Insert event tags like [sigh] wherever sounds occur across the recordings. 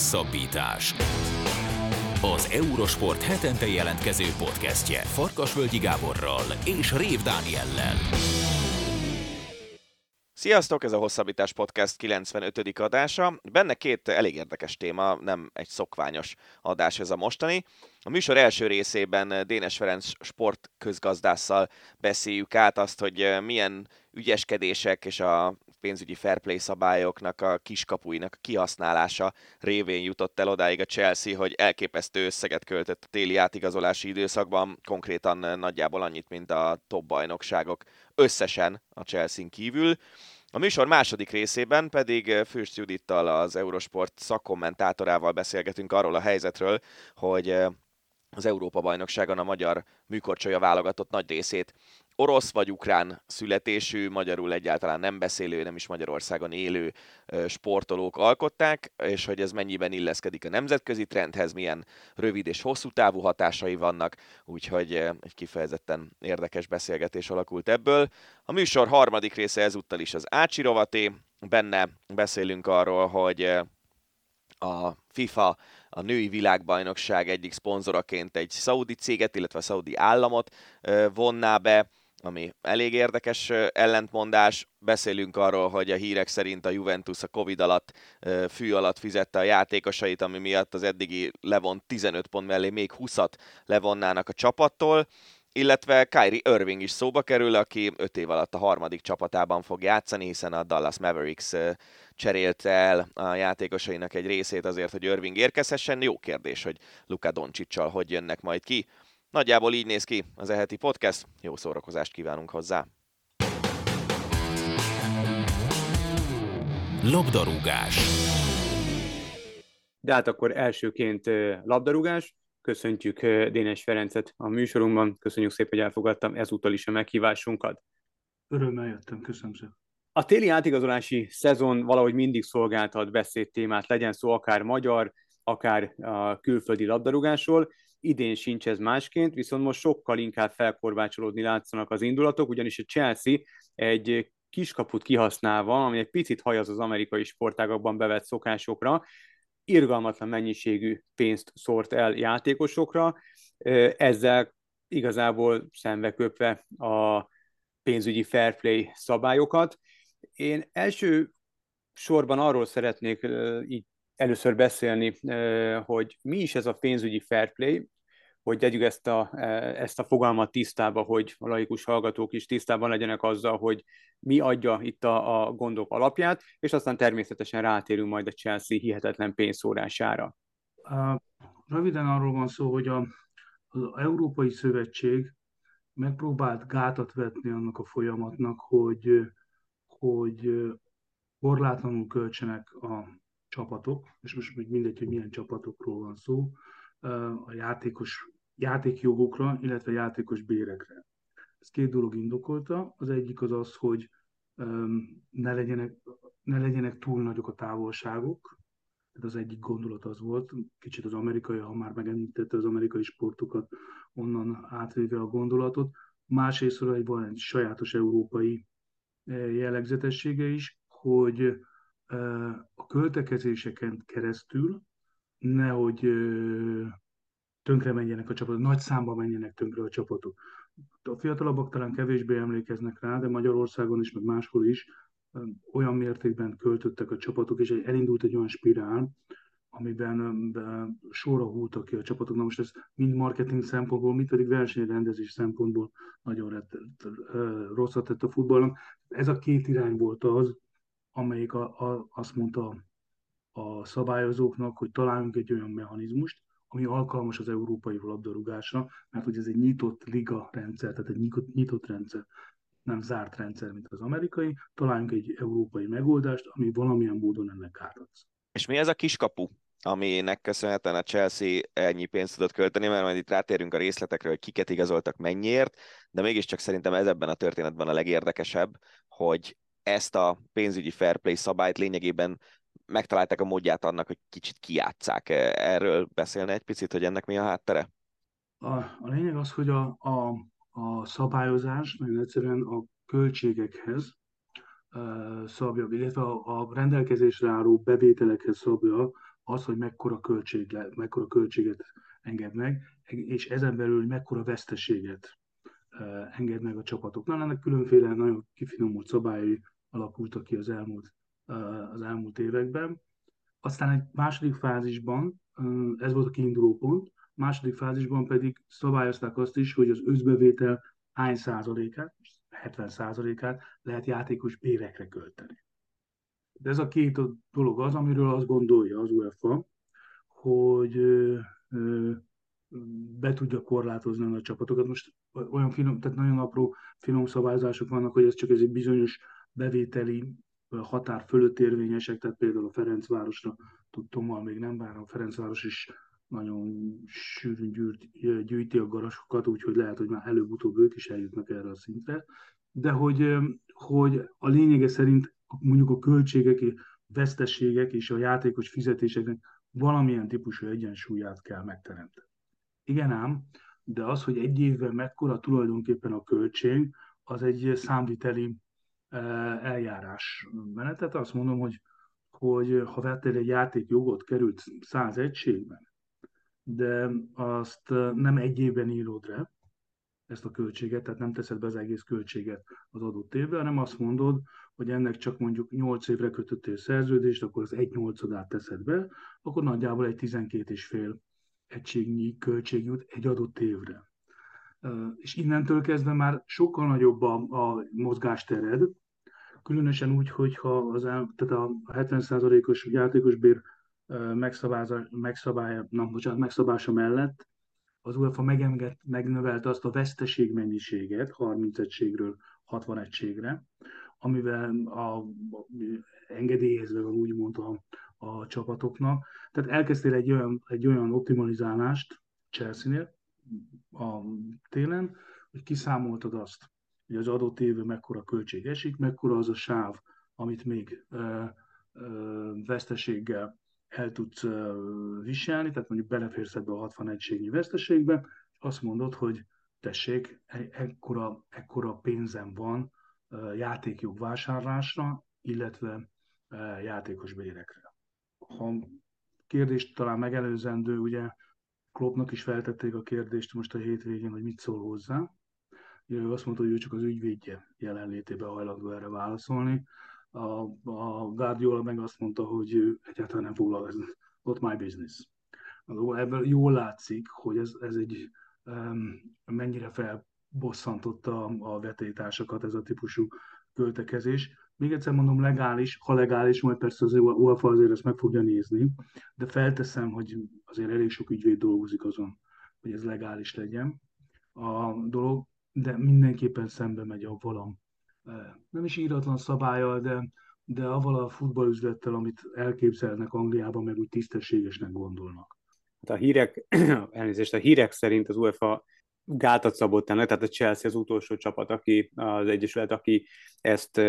Hosszabbítás. Az Eurosport hetente jelentkező podcastje Farkasvölgyi Gáborral és Rév Dániellel. Sziasztok, ez a Hosszabbítás Podcast 95. adása. Benne két elég érdekes téma, nem egy szokványos adás ez a mostani. A műsor első részében Dénes Ferenc sportközgazdásszal beszéljük át azt, hogy milyen ügyeskedések és a pénzügyi fair play szabályoknak a kiskapuinak a kihasználása révén jutott el odáig a Chelsea, hogy elképesztő összeget költött a téli átigazolási időszakban, konkrétan nagyjából annyit, mint a top bajnokságok összesen a Chelsea-n kívül. A műsor második részében pedig Fürst Judittal, az Eurosport szakkommentátorával beszélgetünk arról a helyzetről, hogy az Európa-bajnokságon a magyar műkorcsolya válogatott nagy részét orosz vagy ukrán születésű, magyarul egyáltalán nem beszélő, nem is Magyarországon élő sportolók alkották, és hogy ez mennyiben illeszkedik a nemzetközi trendhez, milyen rövid és hosszú távú hatásai vannak, úgyhogy egy kifejezetten érdekes beszélgetés alakult ebből. A műsor harmadik része ezúttal is az Ácsi rovaté, benne beszélünk arról, hogy a FIFA a női világbajnokság egyik szponzoraként egy szaudi céget, illetve a szaudi államot vonná be, ami elég érdekes ellentmondás. Beszélünk arról, hogy a hírek szerint a Juventus a Covid alatt, fű alatt fizette a játékosait, ami miatt az eddigi levont 15 pont mellé még 20-at levonnának a csapattól illetve Kyrie Irving is szóba kerül, aki 5 év alatt a harmadik csapatában fog játszani, hiszen a Dallas Mavericks cserélte el a játékosainak egy részét azért, hogy Irving érkezhessen. Jó kérdés, hogy Luka Doncsicsal hogy jönnek majd ki. Nagyjából így néz ki az eheti podcast, jó szórakozást kívánunk hozzá! Labdarúgás De hát akkor elsőként labdarúgás. Köszöntjük Dénes Ferencet a műsorunkban. Köszönjük szépen, hogy elfogadtam ezúttal is a meghívásunkat. Örömmel jöttem, köszönöm szépen. A téli átigazolási szezon valahogy mindig szolgáltat beszédtémát, legyen szó akár magyar, akár a külföldi labdarúgásról. Idén sincs ez másként, viszont most sokkal inkább felkorbácsolódni látszanak az indulatok, ugyanis a Chelsea egy kiskaput kihasználva, ami egy picit hajaz az amerikai sportágakban bevett szokásokra, irgalmatlan mennyiségű pénzt szórt el játékosokra, ezzel igazából szembeköpve a pénzügyi fair play szabályokat. Én első sorban arról szeretnék így először beszélni, hogy mi is ez a pénzügyi fair play, hogy tegyük ezt a, ezt a fogalmat tisztába, hogy a laikus hallgatók is tisztában legyenek azzal, hogy mi adja itt a, a gondok alapját, és aztán természetesen rátérünk majd a Chelsea hihetetlen pénzszórására. Röviden arról van szó, hogy a, az Európai Szövetség megpróbált gátat vetni annak a folyamatnak, hogy, hogy korlátlanul költsenek a csapatok, és most mindegy, hogy milyen csapatokról van szó, a játékos játékjogokra, illetve játékos bérekre. Ez két dolog indokolta. Az egyik az az, hogy ne legyenek, ne legyenek túl nagyok a távolságok. Ez az egyik gondolat az volt, kicsit az amerikai, ha már megemlítette az amerikai sportokat, onnan átvéve a gondolatot. Másrészt van egy sajátos európai jellegzetessége is, hogy a költekezéseken keresztül nehogy tönkre menjenek a csapatok, nagy számba menjenek tönkre a csapatok. A fiatalabbak talán kevésbé emlékeznek rá, de Magyarországon is, meg máshol is olyan mértékben költöttek a csapatok, és elindult egy olyan spirál, amiben sorra húltak ki a csapatok. Na most ez mind marketing szempontból, mind pedig versenyrendezés szempontból nagyon rett, rosszat tett a futballnak. Ez a két irány volt az, amelyik a, a, azt mondta a szabályozóknak, hogy találjunk egy olyan mechanizmust, ami alkalmas az európai labdarúgásra, mert hogy ez egy nyitott liga rendszer, tehát egy nyitott, nyitott rendszer, nem zárt rendszer, mint az amerikai, találjunk egy európai megoldást, ami valamilyen módon ennek károdsz. És mi ez a kiskapu, aminek köszönhetően a Chelsea ennyi pénzt tudott költeni, mert majd itt rátérünk a részletekre, hogy kiket igazoltak mennyiért, de mégiscsak szerintem ez ebben a történetben a legérdekesebb, hogy ezt a pénzügyi fair play szabályt lényegében megtalálták a módját annak, hogy kicsit kiátszák. Erről beszélne egy picit, hogy ennek mi a háttere? A, a lényeg az, hogy a, a, a szabályozás nagyon egyszerűen a költségekhez uh, szabja, illetve a, a rendelkezésre álló bevételekhez szabja az, hogy mekkora, költség, mekkora költséget enged meg, és ezen belül mekkora veszteséget enged meg a csapatoknál. Ennek különféle nagyon kifinomult szabályai alakultak ki az elmúlt, az elmúlt években. Aztán egy második fázisban, ez volt a kiinduló pont, második fázisban pedig szabályozták azt is, hogy az özbevétel hány százalékát, 70 százalékát lehet játékos bérekre költeni. De ez a két dolog az, amiről azt gondolja az UEFA, hogy be tudja korlátozni a csapatokat. Most olyan finom, tehát nagyon apró finom szabályzások vannak, hogy ez csak ez egy bizonyos bevételi határ fölött érvényesek, tehát például a Ferencvárosra tudtommal még nem, bár a Ferencváros is nagyon sűrűn gyűjt, gyűjti a garasokat, úgyhogy lehet, hogy már előbb-utóbb ők is eljutnak erre a szintre. De hogy, hogy a lényege szerint mondjuk a költségek, veszteségek és a játékos fizetéseknek valamilyen típusú egyensúlyát kell megteremteni. Igen ám, de az, hogy egy évben mekkora tulajdonképpen a költség, az egy számviteli eljárás menetet. Azt mondom, hogy, hogy ha vettél egy játékjogot, került 100 egységben, de azt nem egy évben írod le, ezt a költséget, tehát nem teszed be az egész költséget az adott évben, hanem azt mondod, hogy ennek csak mondjuk 8 évre kötöttél szerződést, akkor az egy nyolcadát teszed be, akkor nagyjából egy 12,5 egységnyi költség jut egy adott évre. És innentől kezdve már sokkal nagyobb a, a mozgástered, különösen úgy, hogyha az, tehát a 70%-os játékos bér megszabálya, na, bocsánat, megszabása mellett az UEFA megenged, megnövelte azt a veszteség mennyiséget 30 egységről 60 egységre, amivel a, engedélyezve van úgymond a, a csapatoknak. Tehát elkezdtél egy olyan, egy olyan optimalizálást Chelsea-nél a télen, hogy kiszámoltad azt, hogy az adott évben mekkora költség esik, mekkora az a sáv, amit még ö, ö, veszteséggel el tudsz ö, viselni, tehát mondjuk beleférsz ebbe a 60 egységnyi veszteségbe, azt mondod, hogy tessék, e- ekkora, ekkora pénzem van játékjog vásárlásra, illetve játékos bérekre. Ha kérdést talán megelőzendő, ugye Kloppnak is feltették a kérdést most a hétvégén, hogy mit szól hozzá. Ő azt mondta, hogy ő csak az ügyvédje jelenlétében hajlandó erre válaszolni. A, a Guardiola meg azt mondta, hogy ő egyáltalán nem foglalkozik, not my business. Ebből jól látszik, hogy ez, ez egy um, mennyire felbosszantotta a, vetétársakat ez a típusú költekezés. Még egyszer mondom, legális, ha legális, majd persze az UEFA azért ezt meg fogja nézni, de felteszem, hogy azért elég sok ügyvéd dolgozik azon, hogy ez legális legyen a dolog, de mindenképpen szembe megy a nem is íratlan szabályal, de, de avval a futballüzlettel, amit elképzelnek Angliában, meg úgy tisztességesnek gondolnak. Hát a hírek, [clears throat] elnézést, a hírek szerint az UEFA gátat szabott ennek, tehát a Chelsea az utolsó csapat, aki az Egyesület, aki ezt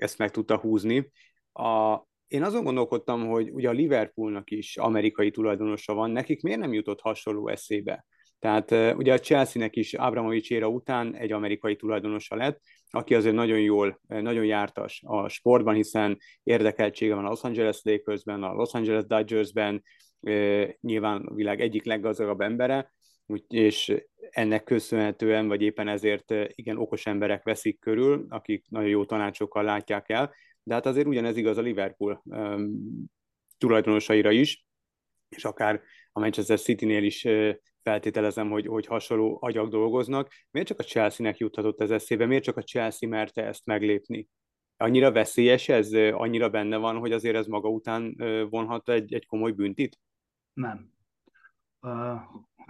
ezt meg tudta húzni. A, én azon gondolkodtam, hogy ugye a Liverpoolnak is amerikai tulajdonosa van, nekik miért nem jutott hasonló eszébe? Tehát ugye a Chelsea-nek is Abramovics éra után egy amerikai tulajdonosa lett, aki azért nagyon jól, nagyon jártas a sportban, hiszen érdekeltsége van a Los Angeles Lakersben, a Los Angeles Dodgersben, nyilván a világ egyik leggazdagabb embere, és ennek köszönhetően, vagy éppen ezért igen okos emberek veszik körül, akik nagyon jó tanácsokkal látják el, de hát azért ugyanez igaz a Liverpool tulajdonosaira is, és akár a Manchester City-nél is feltételezem, hogy, hogy hasonló agyak dolgoznak. Miért csak a Chelsea-nek juthatott ez eszébe? Miért csak a Chelsea merte ezt meglépni? Annyira veszélyes ez? Annyira benne van, hogy azért ez maga után vonhat egy, egy komoly büntit? Nem.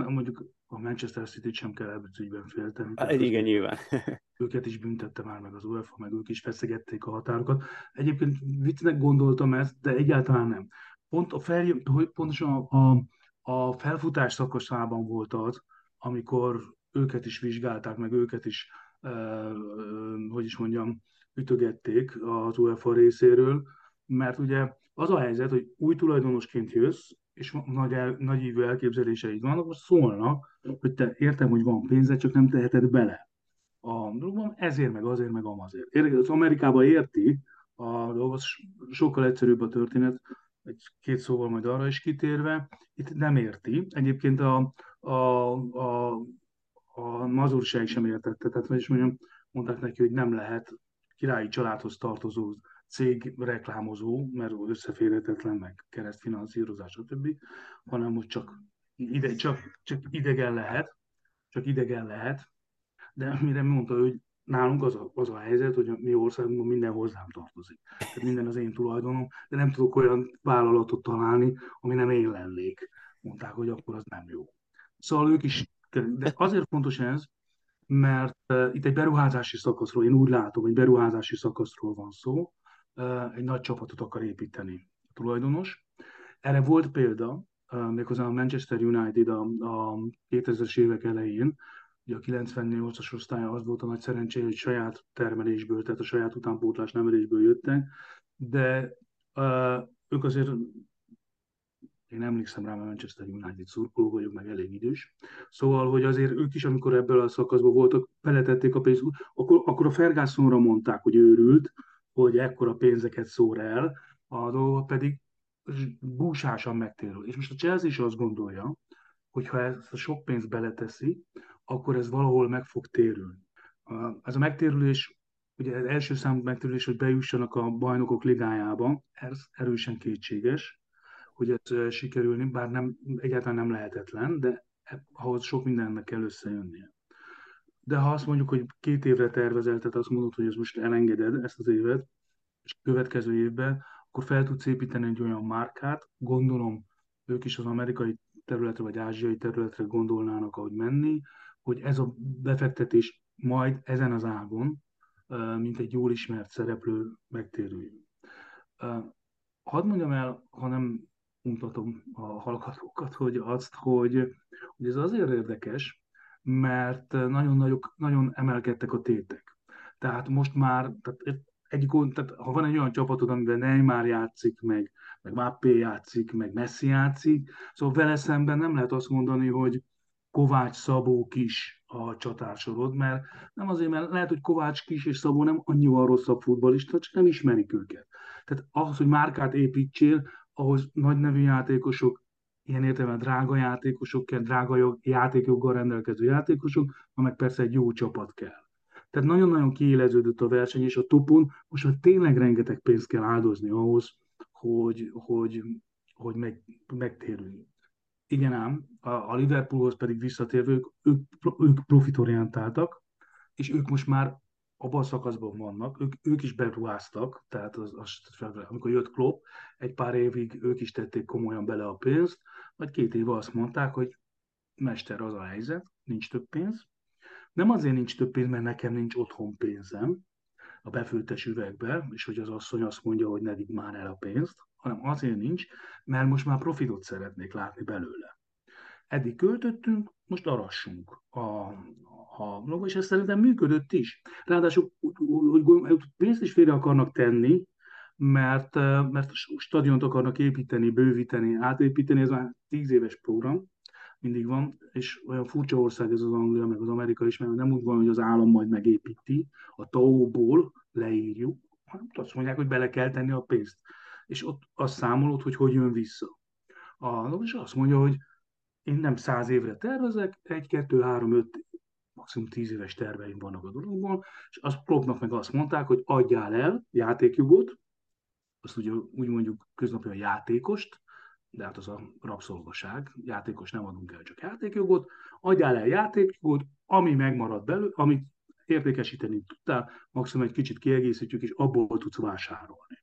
Mondjuk a Manchester City-t sem kell ebből ügyben félteni. Hát, igen, nyilván. [laughs] őket is büntette már meg az UEFA, meg ők is feszegették a határokat. Egyébként viccnek gondoltam ezt, de egyáltalán nem. Pont a fel, pontosan a, a, a felfutás szakaszában volt az, amikor őket is vizsgálták, meg őket is, eh, eh, hogy is mondjam, ütögették az UEFA részéről, mert ugye az a helyzet, hogy új tulajdonosként jössz, és nagy, el, nagy ívű elképzeléseid vannak, most szólnak, hogy te értem, hogy van pénzed, csak nem teheted bele a dologban, ezért, meg azért, meg amazért. Az Amerikában érti a dolgot, sokkal egyszerűbb a történet, egy két szóval majd arra is kitérve, itt nem érti. Egyébként a, a, a, a mazurság sem értette, tehát is mondjam, mondták neki, hogy nem lehet királyi családhoz tartozó cég reklámozó, mert összeférhetetlen, meg keresztfinanszírozás, stb., hanem hogy csak, ide, csak, csak idegen lehet, csak idegen lehet, de mire mondta, hogy nálunk az a, az a helyzet, hogy a mi országunkban minden hozzám tartozik. Tehát minden az én tulajdonom, de nem tudok olyan vállalatot találni, ami nem én lennék. Mondták, hogy akkor az nem jó. Szóval ők is, de azért fontos ez, mert uh, itt egy beruházási szakaszról, én úgy látom, hogy beruházási szakaszról van szó, egy nagy csapatot akar építeni a tulajdonos. Erre volt példa, méghozzá a Manchester United a, a 2000-es évek elején, Ugye a 98-as osztálya az volt a nagy szerencsé, hogy saját termelésből, tehát a saját utánpótlás nevelésből jöttek, de ők azért én emlékszem rá, mert Manchester United szurkoló vagyok, meg elég idős. Szóval, hogy azért ők is, amikor ebből a szakaszban voltak, beletették a pénzt, akkor, akkor a Fergusonra mondták, hogy őrült, hogy ekkora pénzeket szór el, a dolga pedig búsásan megtérül. És most a Chelsea is azt gondolja, hogy ha ezt a sok pénzt beleteszi, akkor ez valahol meg fog térülni. Ez a megtérülés, ugye az első számú megtérülés, hogy bejussanak a bajnokok ligájába, ez erősen kétséges, hogy ez sikerülni, bár nem, egyáltalán nem lehetetlen, de ahhoz sok mindennek kell összejönnie. De ha azt mondjuk, hogy két évre tervezel, tehát azt mondod, hogy ez most elengeded ezt az évet, és a következő évben, akkor fel tudsz építeni egy olyan márkát, gondolom ők is az amerikai területre vagy ázsiai területre gondolnának, ahogy menni, hogy ez a befektetés majd ezen az ágon, mint egy jól ismert szereplő megtérüljön. Hadd mondjam el, ha nem mutatom a hallgatókat, hogy azt, hogy, hogy ez azért érdekes, mert nagyon, nagyok, nagyon emelkedtek a tétek. Tehát most már, tehát egyik, tehát ha van egy olyan csapatod, amiben Neymar játszik, meg, meg Mappé játszik, meg Messi játszik, szóval vele szemben nem lehet azt mondani, hogy, Kovács Szabó Kis a csatársorod, mert nem azért, mert lehet, hogy Kovács Kis és Szabó nem annyival rosszabb futbolista, csak nem ismerik őket. Tehát ahhoz, hogy márkát építsél, ahhoz nagy nevű játékosok, ilyen értelemben drága játékosok kell, drága játékjoggal rendelkező játékosok, meg persze egy jó csapat kell. Tehát nagyon-nagyon kiéleződött a verseny, és a topon most már tényleg rengeteg pénzt kell áldozni ahhoz, hogy, hogy, hogy meg, megtérüljünk. Igen ám, a, a Liverpoolhoz pedig visszatérve, ők, ők profitorientáltak, és ők most már abban a szakaszban vannak, ők, ők is beruháztak, tehát az, az, amikor jött Klopp, egy pár évig ők is tették komolyan bele a pénzt, vagy két éve azt mondták, hogy mester az a helyzet, nincs több pénz. Nem azért nincs több pénz, mert nekem nincs otthon pénzem a befőttes üvegbe, és hogy az asszony azt mondja, hogy ne vidd már el a pénzt, hanem azért nincs, mert most már profitot szeretnék látni belőle. Eddig költöttünk, most arassunk a, a logo, és ez szerintem működött is. Ráadásul hogy pénzt is félre akarnak tenni, mert, mert stadiont akarnak építeni, bővíteni, átépíteni, ez már tíz éves program, mindig van, és olyan furcsa ország ez az Anglia, meg az Amerika is, mert nem úgy van, hogy az állam majd megépíti, a TAO-ból leírjuk, hanem azt mondják, hogy bele kell tenni a pénzt és ott azt számolod, hogy hogy jön vissza. A, és azt mondja, hogy én nem száz évre tervezek, egy, kettő, három, öt, maximum tíz éves terveim vannak a dologban, és azt Kloppnak meg azt mondták, hogy adjál el játékjogot, azt ugye úgy mondjuk köznapi a játékost, de hát az a rabszolgaság, játékos nem adunk el, csak játékjogot, adjál el játékjogot, ami megmarad belőle, amit értékesíteni tudtál, maximum egy kicsit kiegészítjük, és abból tudsz vásárolni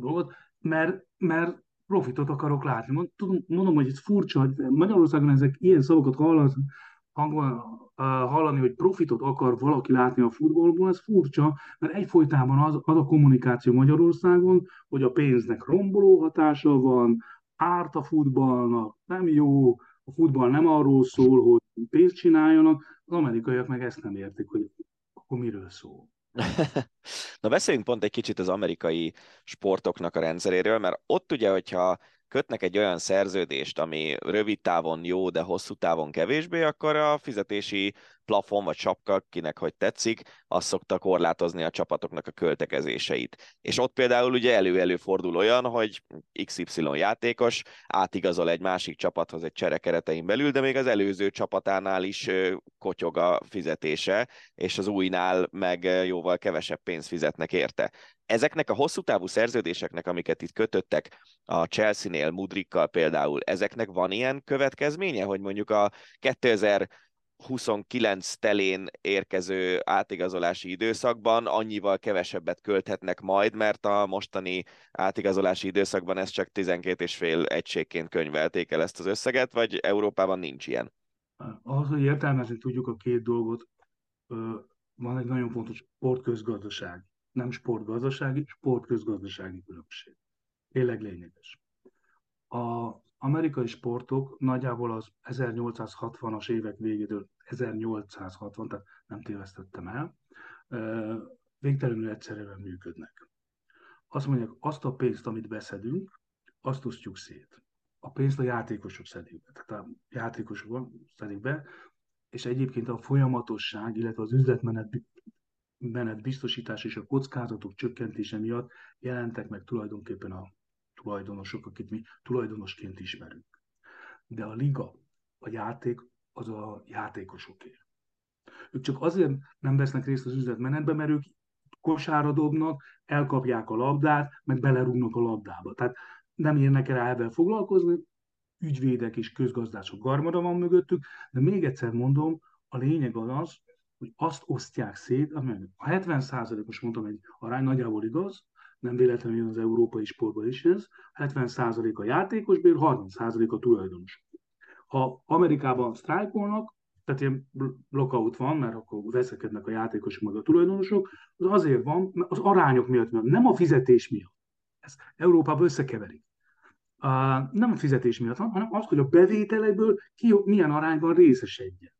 dolgot mert, mert profitot akarok látni. Mondom, hogy ez furcsa, hogy Magyarországon ezek ilyen szavakat hallani, hallani, hogy profitot akar valaki látni a futballból, ez furcsa, mert egyfolytában az, az a kommunikáció Magyarországon, hogy a pénznek romboló hatása van, árt a futballnak, nem jó, a futball nem arról szól, hogy pénzt csináljanak, az amerikaiak meg ezt nem értik, hogy akkor miről szól. [laughs] Na beszéljünk pont egy kicsit az amerikai sportoknak a rendszeréről, mert ott ugye, hogyha kötnek egy olyan szerződést, ami rövid távon jó, de hosszú távon kevésbé, akkor a fizetési plafon vagy sapka, kinek hogy tetszik, az szokta korlátozni a csapatoknak a költekezéseit. És ott például ugye elő-elő fordul olyan, hogy XY játékos átigazol egy másik csapathoz egy csere keretein belül, de még az előző csapatánál is kotyog a fizetése, és az újnál meg jóval kevesebb pénzt fizetnek érte. Ezeknek a hosszú távú szerződéseknek, amiket itt kötöttek a Chelsea-nél, Mudrikkal például, ezeknek van ilyen következménye, hogy mondjuk a 2000 29 telén érkező átigazolási időszakban annyival kevesebbet költhetnek majd, mert a mostani átigazolási időszakban ezt csak 12,5 egységként könyvelték el ezt az összeget, vagy Európában nincs ilyen? Az, hogy értelmezni tudjuk a két dolgot, van egy nagyon fontos sportközgazdaság. Nem sportgazdasági, sportközgazdasági különbség. Tényleg lényeges. A amerikai sportok nagyjából az 1860-as évek végétől 1860, tehát nem tévesztettem el, végtelenül egyszerűen működnek. Azt mondják, azt a pénzt, amit beszedünk, azt osztjuk szét. A pénzt a játékosok szedik be. Tehát a játékosok szedik be, és egyébként a folyamatosság, illetve az üzletmenet menet biztosítás és a kockázatok csökkentése miatt jelentek meg tulajdonképpen a tulajdonosok, akit mi tulajdonosként ismerünk. De a liga, a játék az a játékosoké. Ők csak azért nem vesznek részt az üzletmenetben, mert ők kosárra dobnak, elkapják a labdát, meg belerúgnak a labdába. Tehát nem érnek el ebben foglalkozni, ügyvédek és közgazdások garmada van mögöttük, de még egyszer mondom, a lényeg az az, hogy azt osztják szét, a 70%-os mondtam egy arány nagyjából igaz, nem véletlenül jön az európai sportban is ez, 70% a játékos bér, 30% a tulajdonos. Ha Amerikában sztrájkolnak, tehát ilyen blockout van, mert akkor veszekednek a játékosok meg a tulajdonosok, az azért van, mert az arányok miatt, nem a fizetés miatt. Ez Európában összekeverik. Uh, nem a fizetés miatt van, hanem az, hogy a bevételekből ki milyen arányban részesedjen.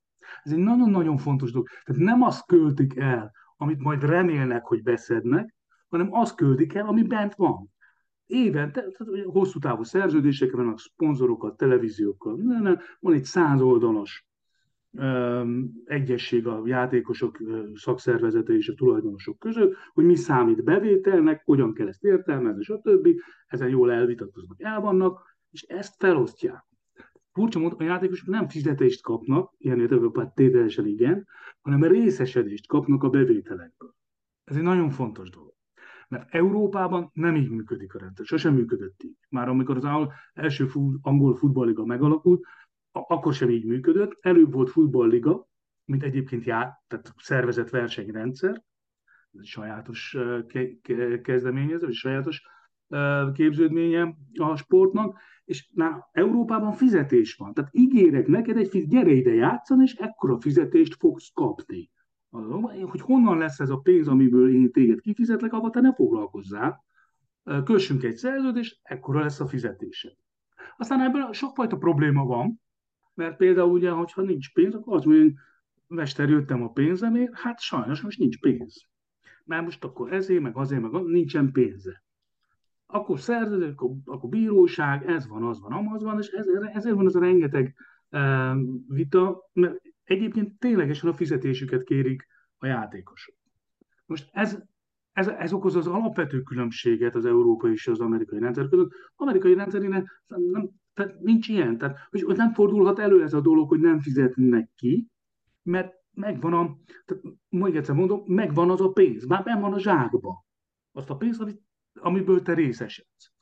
Ez egy nagyon-nagyon fontos dolog. Tehát nem azt költik el, amit majd remélnek, hogy beszednek, hanem azt küldik el, ami bent van. Évente, tehát hosszú távú szerződések vannak, szponzorokkal, televíziókkal, van egy száz oldalas egyesség a játékosok szakszervezete és a tulajdonosok között, hogy mi számít bevételnek, hogyan kell ezt értelmezni, stb. Ezen jól elvitatkoznak, el vannak, és ezt felosztják. Furcsa módon a játékosok nem fizetést kapnak, ilyen értelemben tételesen igen, hanem részesedést kapnak a bevételekből. Ez egy nagyon fontos dolog. Mert Európában nem így működik a rendszer, sosem működött így. Már amikor az első angol futballiga megalakult, akkor sem így működött. Előbb volt futballiga, mint egyébként já, tehát szervezett versenyrendszer, ez egy sajátos kezdeményező, sajátos képződménye a sportnak, és na, Európában fizetés van. Tehát ígérek neked egy gyere ide játszani, és ekkora fizetést fogsz kapni hogy honnan lesz ez a pénz, amiből én téged kifizetlek, abban te ne foglalkozzál. Kössünk egy szerződést, ekkora lesz a fizetésed. Aztán ebből sokfajta probléma van, mert például ugye, hogyha nincs pénz, akkor az mondja, mester, jöttem a pénzemért, hát sajnos most nincs pénz. Mert most akkor ezért, meg azért, meg nincsen pénze. Akkor szerződés, akkor, akkor bíróság, ez van, az van, amaz van, és ezért, ezért van ez a rengeteg vita, mert egyébként ténylegesen a fizetésüket kérik a játékosok. Most ez, ez, ez okoz az alapvető különbséget az európai és az amerikai rendszer között. Az amerikai rendszerének nem, tehát nincs ilyen. Tehát, hogy, hogy nem fordulhat elő ez a dolog, hogy nem fizetnek ki, mert megvan a, tehát még egyszer mondom, megvan az a pénz, már benn van a zsákba. Azt a pénzt, amit, amiből te részesedsz.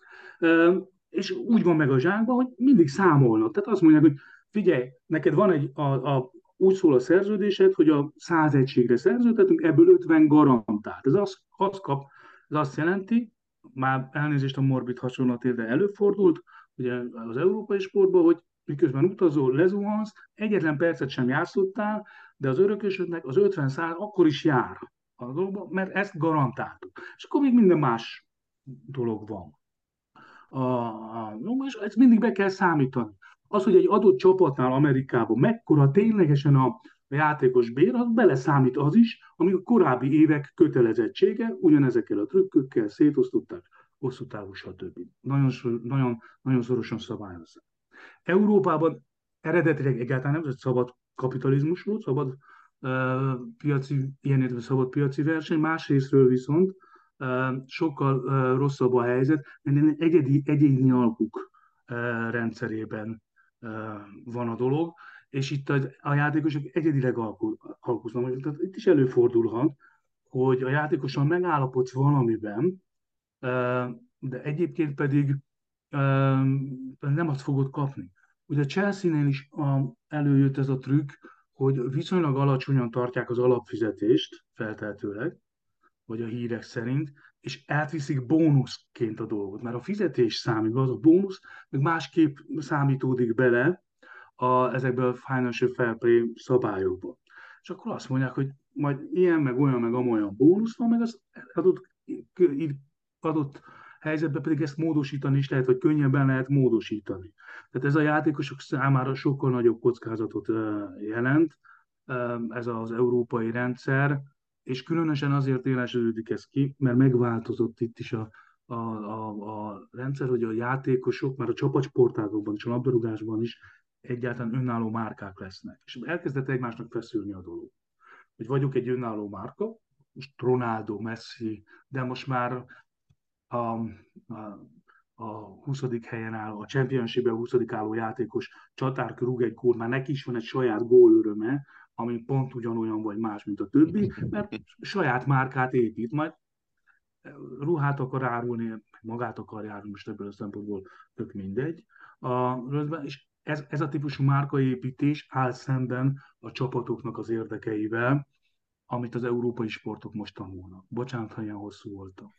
És úgy van meg a zsákban, hogy mindig számolnak. Tehát azt mondják, hogy figyelj, neked van egy, a, a úgy szól a szerződésed, hogy a 100 egységre szerződtetünk, ebből 50 garantált. Ez azt, azt, kap, ez azt jelenti, már elnézést a morbid hasonlatért, de előfordult, ugye az európai sportban, hogy miközben utazol, lezuhansz, egyetlen percet sem játszottál, de az örökösödnek az 50 száz akkor is jár a dologban, mert ezt garantáltuk. És akkor még minden más dolog van. A, a, és ezt mindig be kell számítani. Az, hogy egy adott csapatnál Amerikában mekkora ténylegesen a játékos bér, az beleszámít az is, ami a korábbi évek kötelezettsége, ugyanezekkel a trükkökkel szétosztották, hosszú távú, stb. Nagyon, nagyon, nagyon szorosan szabályozzák. Európában eredetileg egyáltalán nem, ez szabad kapitalizmus volt, szabad piaci, ilyen érve szabad piaci verseny, másrésztről viszont sokkal rosszabb a helyzet, mert egyedi, egyéni alkuk rendszerében van a dolog, és itt a, játékosok egyedileg alkuznak. Tehát itt is előfordulhat, hogy a játékosan megállapodsz valamiben, de egyébként pedig nem azt fogod kapni. Ugye a Chelsea-nél is előjött ez a trükk, hogy viszonylag alacsonyan tartják az alapfizetést, feltehetőleg, vagy a hírek szerint, és átviszik bónuszként a dolgot, mert a fizetés számít, az a bónusz, meg másképp számítódik bele a, ezekbe a financial fair play szabályokba. És akkor azt mondják, hogy majd ilyen, meg olyan, meg amolyan bónusz van, meg az adott, adott helyzetben pedig ezt módosítani is lehet, vagy könnyebben lehet módosítani. Tehát ez a játékosok számára sokkal nagyobb kockázatot jelent, ez az európai rendszer, és különösen azért élesülődik ez ki, mert megváltozott itt is a, a, a, a rendszer, hogy a játékosok már a csapatsportágokban és a labdarúgásban is egyáltalán önálló márkák lesznek. És elkezdett egymásnak feszülni a dolog. Hogy vagyok egy önálló márka, most Ronaldo, Messi, de most már a, a, a 20. helyen álló, a championship 20. álló játékos csatár rúg egy kór, már neki is van egy saját gólöröme, ami pont ugyanolyan vagy más, mint a többi, mert saját márkát épít, majd ruhát akar árulni, magát akar árulni, most ebből a szempontból tök mindegy. A, és ez, ez a típusú márkaépítés áll szemben a csapatoknak az érdekeivel, amit az európai sportok most tanulnak. Bocsánat, ha ilyen hosszú voltam.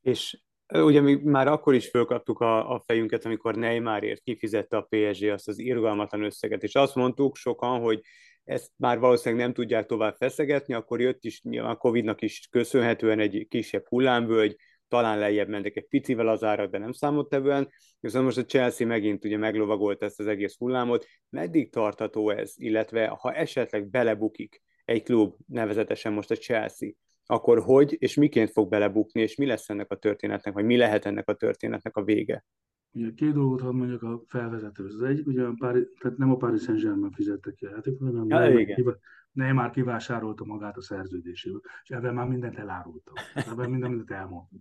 És ugye mi már akkor is fölkaptuk a, a fejünket, amikor Neymarért kifizette a PSG azt az irgalmatlan összeget, és azt mondtuk sokan, hogy ezt már valószínűleg nem tudják tovább feszegetni, akkor jött is a Covid-nak is köszönhetően egy kisebb hullámvölgy, talán lejjebb mentek egy picivel az árak, de nem számottevően, viszont most a Chelsea megint ugye meglovagolt ezt az egész hullámot. Meddig tartható ez, illetve ha esetleg belebukik egy klub, nevezetesen most a Chelsea, akkor hogy és miként fog belebukni, és mi lesz ennek a történetnek, vagy mi lehet ennek a történetnek a vége? Ugye két dolgot hadd mondjak a felvezetőhöz. Az egyik, ugye a Pári, tehát nem a Paris Saint-Germain fizette ki a játékot, hanem ja, Neymar, Neymar kivásárolta magát a szerződéséből, és ebben már mindent elárultam. Ebben minden, mindent elmondtam.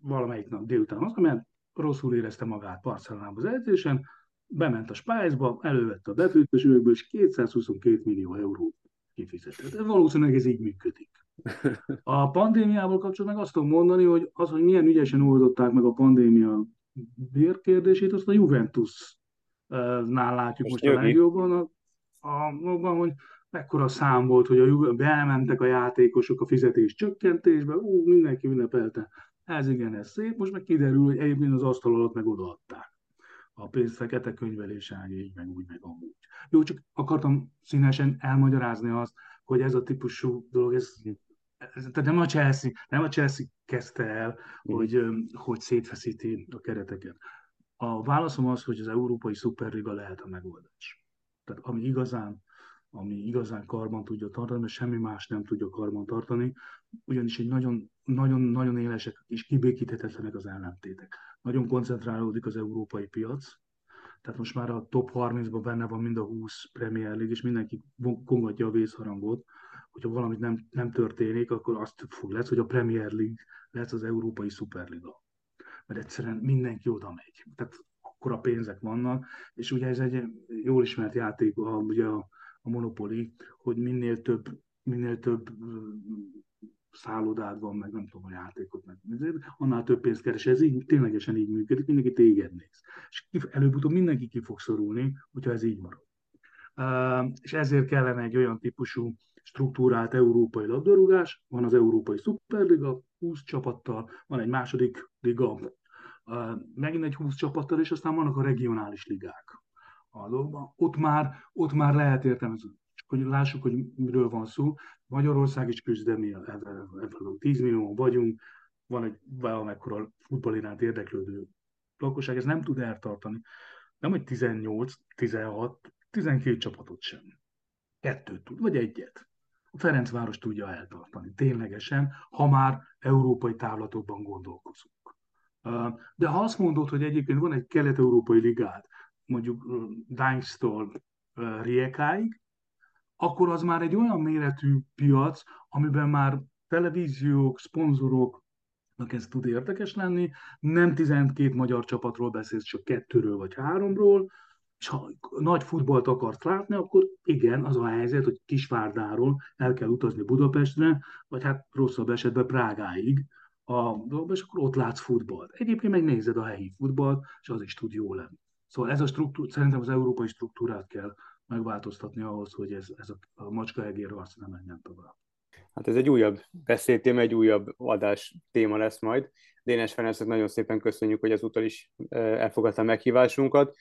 Valamelyik nap délután azt, mert rosszul érezte magát Barcelonában az edzésen, bement a Spice-ba, elővette a befőttes üvegből, és 222 millió euró kifizetett. Valószínűleg ez így működik. [laughs] A pandémiával kapcsolatban meg azt tudom mondani, hogy az, hogy milyen ügyesen oldották meg a pandémia bérkérdését, azt a Juventusnál látjuk most, most a legjobban, a, a, hogy mekkora szám volt, hogy a, bementek a játékosok a fizetés csökkentésbe, ú, mindenki ünnepelte. Ez igen, ez szép, most meg kiderül, hogy egyébként az asztal alatt meg odaadták. A pénzt fekete könyvelésen, így meg úgy, meg amúgy. Jó, csak akartam színesen elmagyarázni azt, hogy ez a típusú dolog, ez tehát nem a Chelsea, nem a Chelsea kezdte el, mm. hogy, hogy szétfeszíti a kereteket. A válaszom az, hogy az Európai Szuperliga lehet a megoldás. Tehát ami igazán, ami igazán karban tudja tartani, mert semmi más nem tudja karban tartani, ugyanis egy nagyon, nagyon, nagyon élesek és kibékíthetetlenek az ellentétek. Nagyon koncentrálódik az európai piac, tehát most már a top 30-ban benne van mind a 20 Premier League, és mindenki kongatja a vészharangot, hogyha valamit nem, nem történik, akkor azt fog lesz, hogy a Premier League lesz az Európai Superliga. Mert egyszerűen mindenki oda megy. Tehát akkor a pénzek vannak, és ugye ez egy jól ismert játék, a, ugye a, a Monopoly, hogy minél több, minél több szállodád van, meg nem tudom, a játékot, meg annál több pénzt keres. Ez így, ténylegesen így működik, mindenki téged néz. És előbb-utóbb mindenki ki fog szorulni, hogyha ez így marad. Uh, és ezért kellene egy olyan típusú struktúrált európai labdarúgás, van az Európai Szuperliga 20 csapattal, van egy második liga, megint egy 20 csapattal, és aztán vannak a regionális ligák. A ott, már, ott már lehet értelmezni, hogy lássuk, hogy miről van szó. Magyarország is küzd, de mi ebben 10 millió vagyunk, van egy valamekkora futball iránt érdeklődő lakosság, ez nem tud eltartani. Nem, hogy 18, 16, 12 csapatot sem. Kettőt tud, vagy egyet. Ferencváros tudja eltartani, ténylegesen, ha már európai távlatokban gondolkozunk. De ha azt mondod, hogy egyébként van egy kelet-európai ligád, mondjuk Dánksztól Riekáig, akkor az már egy olyan méretű piac, amiben már televíziók, szponzorok, ez tud érdekes lenni. Nem 12 magyar csapatról beszélsz, csak kettőről vagy háromról, és ha nagy futballt akart látni, akkor igen, az a helyzet, hogy Kisvárdáról el kell utazni Budapestre, vagy hát rosszabb esetben Prágáig, a és akkor ott látsz futballt. Egyébként megnézed a helyi futballt, és az is tud jó lenni. Szóval ez a struktúra, szerintem az európai struktúrát kell megváltoztatni ahhoz, hogy ez, ez a, a macska egér arc nem menjen tovább. Hát ez egy újabb beszédtéma, egy újabb adás téma lesz majd. Dénes Ferencnek nagyon szépen köszönjük, hogy ezúttal is elfogadta a meghívásunkat.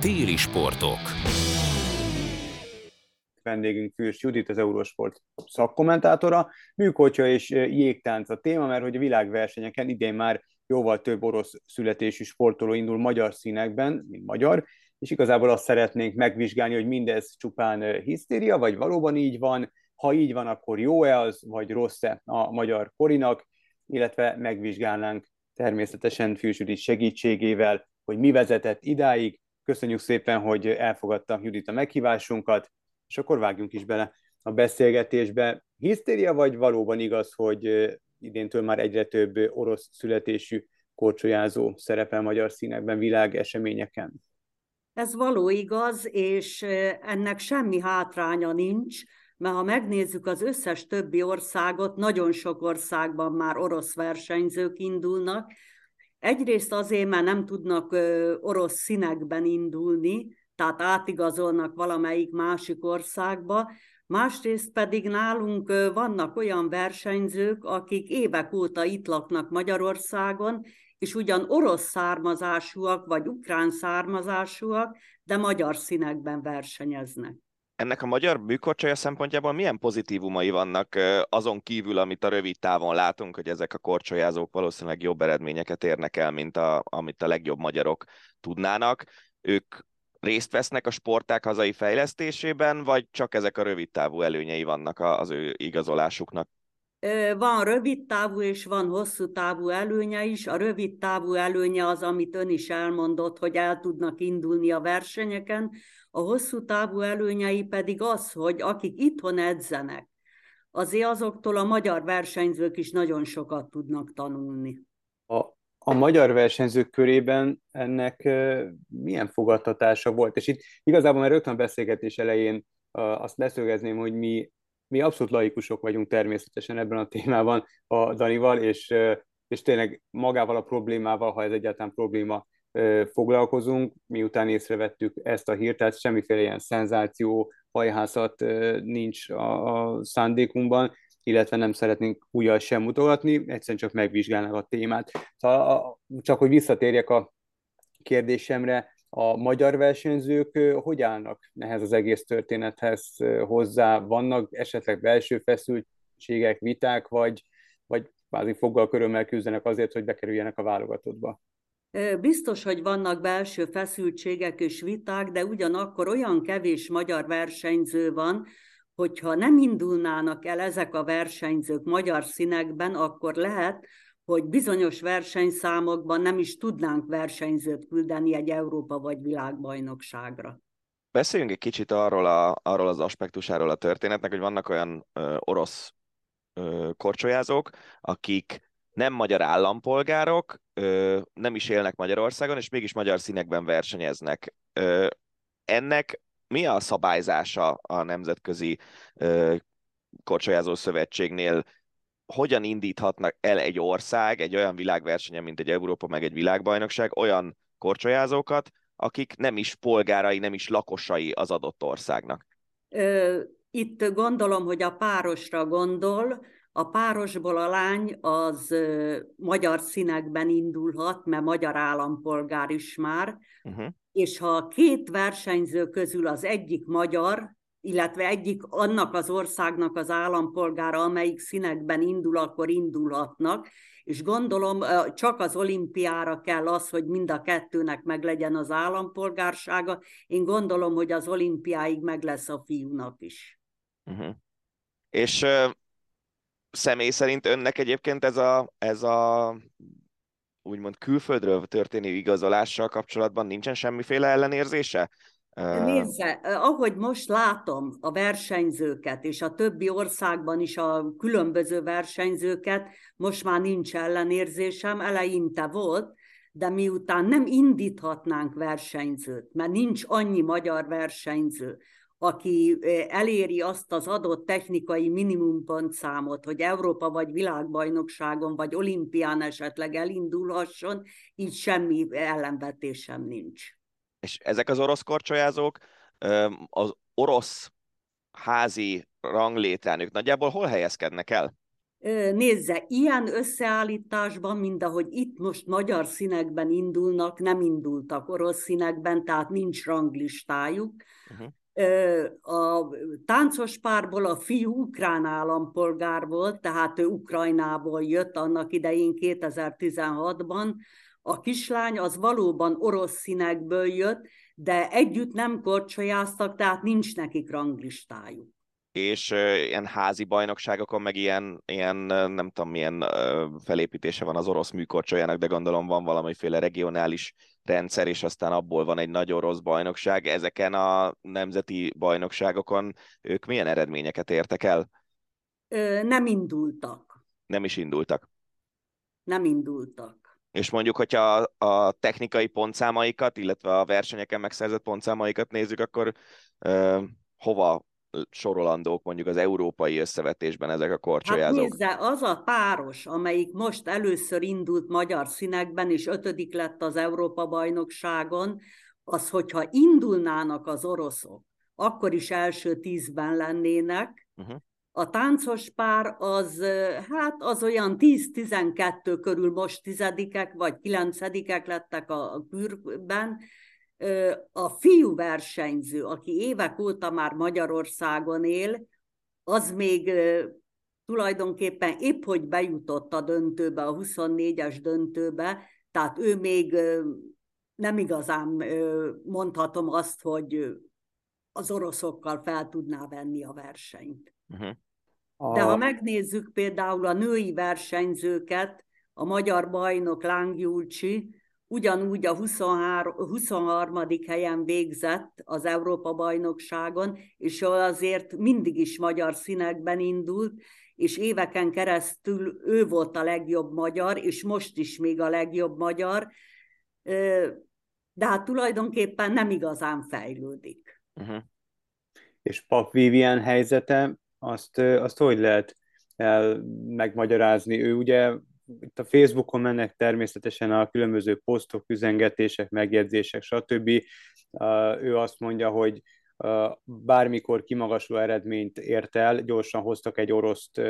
Téli sportok vendégünk Fűs Judit, az Eurosport szakkommentátora. Műkocsa és jégtánc a téma, mert hogy a világversenyeken idén már jóval több orosz születésű sportoló indul magyar színekben, mint magyar, és igazából azt szeretnénk megvizsgálni, hogy mindez csupán hisztéria, vagy valóban így van, ha így van, akkor jó-e az, vagy rossz-e a magyar korinak, illetve megvizsgálnánk természetesen Fűs Judit segítségével, hogy mi vezetett idáig. Köszönjük szépen, hogy elfogadta Judit a meghívásunkat, és akkor vágjunk is bele a beszélgetésbe. Hisztéria vagy valóban igaz, hogy idéntől már egyre több orosz születésű korcsolyázó szerepel magyar színekben, világeseményeken? Ez való igaz, és ennek semmi hátránya nincs, mert ha megnézzük az összes többi országot, nagyon sok országban már orosz versenyzők indulnak. Egyrészt azért, mert nem tudnak orosz színekben indulni, tehát átigazolnak valamelyik másik országba, másrészt pedig nálunk vannak olyan versenyzők, akik évek óta itt laknak Magyarországon, és ugyan orosz származásúak, vagy ukrán származásúak, de magyar színekben versenyeznek. Ennek a magyar műkorcsolya szempontjából milyen pozitívumai vannak azon kívül, amit a rövid távon látunk, hogy ezek a korcsolyázók valószínűleg jobb eredményeket érnek el, mint a, amit a legjobb magyarok tudnának. Ők részt vesznek a sporták hazai fejlesztésében, vagy csak ezek a rövid távú előnyei vannak az ő igazolásuknak? Van rövid távú és van hosszú távú előnye is. A rövid távú előnye az, amit ön is elmondott, hogy el tudnak indulni a versenyeken. A hosszú távú előnyei pedig az, hogy akik itthon edzenek, azért azoktól a magyar versenyzők is nagyon sokat tudnak tanulni. A, a magyar versenyzők körében ennek milyen fogadtatása volt? És itt igazából már rögtön a beszélgetés elején azt leszögezném, hogy mi mi abszolút laikusok vagyunk természetesen ebben a témában a Danival, és, és tényleg magával a problémával, ha ez egyáltalán probléma, foglalkozunk, miután észrevettük ezt a hírt, tehát semmiféle ilyen szenzáció, hajhászat nincs a, szándékunkban, illetve nem szeretnénk újjal sem mutogatni, egyszerűen csak megvizsgálnak a témát. Szóval csak hogy visszatérjek a kérdésemre, a magyar versenyzők hogy állnak ehhez az egész történethez hozzá? Vannak esetleg belső feszültségek, viták, vagy, vagy kvázi foggal körömmel küzdenek azért, hogy bekerüljenek a válogatottba? Biztos, hogy vannak belső feszültségek és viták, de ugyanakkor olyan kevés magyar versenyző van, hogyha nem indulnának el ezek a versenyzők magyar színekben, akkor lehet, hogy bizonyos versenyszámokban nem is tudnánk versenyzőt küldeni egy Európa vagy világbajnokságra. Beszéljünk egy kicsit arról, a, arról az aspektusáról a történetnek, hogy vannak olyan ö, orosz ö, korcsolyázók, akik nem magyar állampolgárok, ö, nem is élnek Magyarországon, és mégis magyar színekben versenyeznek. Ö, ennek mi a szabályzása a Nemzetközi ö, Korcsolyázó Szövetségnél? Hogyan indíthatnak el egy ország egy olyan világversenyen, mint egy Európa, meg egy világbajnokság, olyan korcsolyázókat, akik nem is polgárai, nem is lakosai az adott országnak? Itt gondolom, hogy a párosra gondol, a párosból a lány az magyar színekben indulhat, mert magyar állampolgár is már, uh-huh. és ha a két versenyző közül az egyik magyar, illetve egyik annak az országnak az állampolgára, amelyik színekben indul, akkor indulhatnak, és gondolom csak az olimpiára kell az, hogy mind a kettőnek meglegyen az állampolgársága. Én gondolom, hogy az olimpiáig meg lesz a fiúnak is. Uh-huh. És uh, személy szerint önnek egyébként ez a, ez a úgymond külföldről történő igazolással kapcsolatban nincsen semmiféle ellenérzése? Nézze, ahogy most látom a versenyzőket, és a többi országban is a különböző versenyzőket, most már nincs ellenérzésem, eleinte volt, de miután nem indíthatnánk versenyzőt, mert nincs annyi magyar versenyző, aki eléri azt az adott technikai minimumpontszámot, hogy Európa vagy világbajnokságon, vagy olimpián esetleg elindulhasson, így semmi ellenvetésem nincs. És ezek az orosz korcsolyázók az orosz házi ranglétrán, ők nagyjából hol helyezkednek el? Nézze, ilyen összeállításban, mint ahogy itt most magyar színekben indulnak, nem indultak orosz színekben, tehát nincs ranglistájuk. Uh-huh. A táncos párból a fiú ukrán állampolgár volt, tehát ő Ukrajnából jött annak idején 2016-ban. A kislány az valóban orosz színekből jött, de együtt nem korcsolyáztak, tehát nincs nekik ranglistájuk és ilyen házi bajnokságokon, meg ilyen, ilyen nem tudom milyen felépítése van az orosz műkorcsolyának, de gondolom van valamiféle regionális rendszer, és aztán abból van egy nagy orosz bajnokság. Ezeken a nemzeti bajnokságokon ők milyen eredményeket értek el? Ö, nem indultak. Nem is indultak. Nem indultak. És mondjuk, hogyha a, a technikai pontszámaikat, illetve a versenyeken megszerzett pontszámaikat nézzük, akkor ö, hova sorolandók mondjuk az európai összevetésben ezek a korcsolyázók? Hát nézze, az a páros, amelyik most először indult magyar színekben, és ötödik lett az Európa-bajnokságon, az, hogyha indulnának az oroszok, akkor is első tízben lennének. Uh-huh. A táncos pár az, hát az olyan 10-12 körül most tizedikek vagy kilencedikek lettek a kürben, a fiú versenyző, aki évek óta már Magyarországon él, az még tulajdonképpen épp hogy bejutott a döntőbe, a 24-es döntőbe, tehát ő még nem igazán mondhatom azt, hogy az oroszokkal fel tudná venni a versenyt. Uh-huh. De ha megnézzük például a női versenyzőket, a magyar bajnok Láng Julcsi, ugyanúgy a 23, 23. helyen végzett az Európa-bajnokságon, és azért mindig is magyar színekben indult, és éveken keresztül ő volt a legjobb magyar, és most is még a legjobb magyar, de hát tulajdonképpen nem igazán fejlődik. Uh-huh. És Pap Vivian helyzete, azt, azt hogy lehet el megmagyarázni? Ő ugye itt a Facebookon mennek természetesen a különböző posztok, üzengetések, megjegyzések, stb. Ő azt mondja, hogy bármikor kimagasló eredményt ért el, gyorsan hoztak egy oroszt,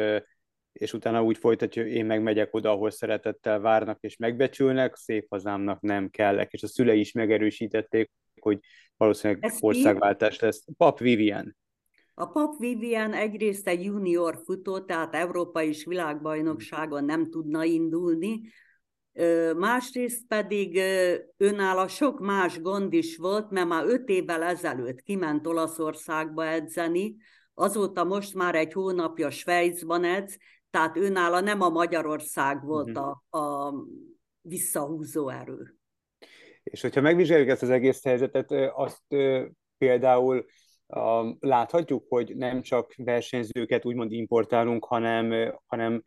és utána úgy folytatja, hogy én meg megyek oda, ahol szeretettel várnak és megbecsülnek, szép hazámnak nem kellek, és a szülei is megerősítették, hogy valószínűleg Ez országváltás lesz. Pap Vivian. A Pap Vivian egyrészt egy junior futó, tehát Európai és világbajnokságon nem tudna indulni, másrészt pedig önála sok más gond is volt, mert már öt évvel ezelőtt kiment Olaszországba edzeni, azóta most már egy hónapja Svájcban edz, tehát önála nem a Magyarország volt uh-huh. a, a visszahúzó erő. És hogyha megvizsgáljuk ezt az egész helyzetet, azt például láthatjuk, hogy nem csak versenyzőket úgymond importálunk, hanem, hanem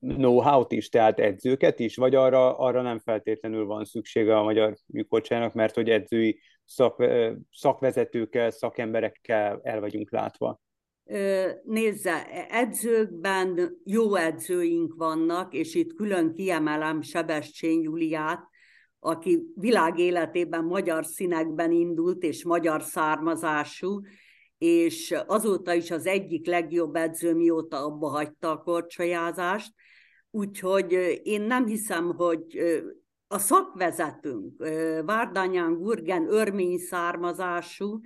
know-how-t is, tehát edzőket is, vagy arra, arra nem feltétlenül van szüksége a magyar műkorcsának, mert hogy edzői szak, szakvezetőkkel, szakemberekkel el vagyunk látva. Nézze, edzőkben jó edzőink vannak, és itt külön kiemelem Sebescsén Juliát, aki világ életében magyar színekben indult, és magyar származású, és azóta is az egyik legjobb edző, mióta abba hagyta a korcsolyázást. Úgyhogy én nem hiszem, hogy a szakvezetőnk, Várdányán Gurgen örmény származású,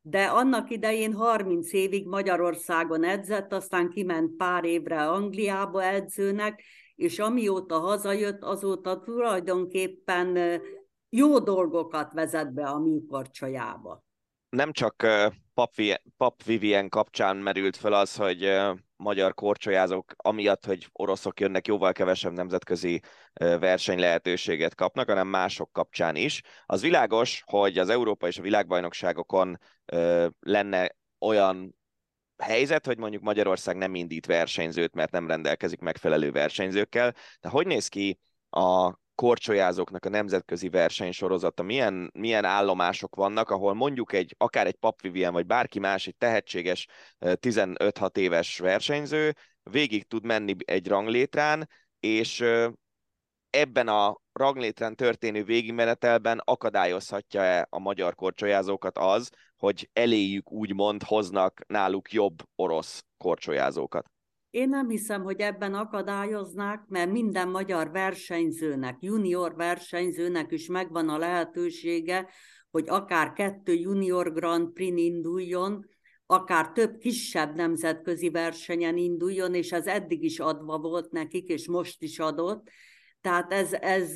de annak idején 30 évig Magyarországon edzett, aztán kiment pár évre Angliába edzőnek, és amióta hazajött, azóta tulajdonképpen jó dolgokat vezet be a műkorcsajába. Nem csak Pap, Pap Vivien kapcsán merült fel az, hogy magyar korcsolyázók, amiatt, hogy oroszok jönnek, jóval kevesebb nemzetközi verseny lehetőséget kapnak, hanem mások kapcsán is. Az világos, hogy az Európa és a világbajnokságokon lenne olyan helyzet, hogy mondjuk Magyarország nem indít versenyzőt, mert nem rendelkezik megfelelő versenyzőkkel. De hogy néz ki a korcsolyázóknak a nemzetközi versenysorozata, milyen, milyen állomások vannak, ahol mondjuk egy, akár egy Papvivien, vagy bárki más, egy tehetséges 15-6 éves versenyző végig tud menni egy ranglétrán, és ebben a ranglétrán történő végigmenetelben akadályozhatja-e a magyar korcsolyázókat az, hogy eléjük úgymond hoznak náluk jobb orosz korcsolyázókat? Én nem hiszem, hogy ebben akadályoznák, mert minden magyar versenyzőnek, junior versenyzőnek is megvan a lehetősége, hogy akár kettő junior Grand Prix induljon, akár több kisebb nemzetközi versenyen induljon, és ez eddig is adva volt nekik, és most is adott. Tehát ez, ez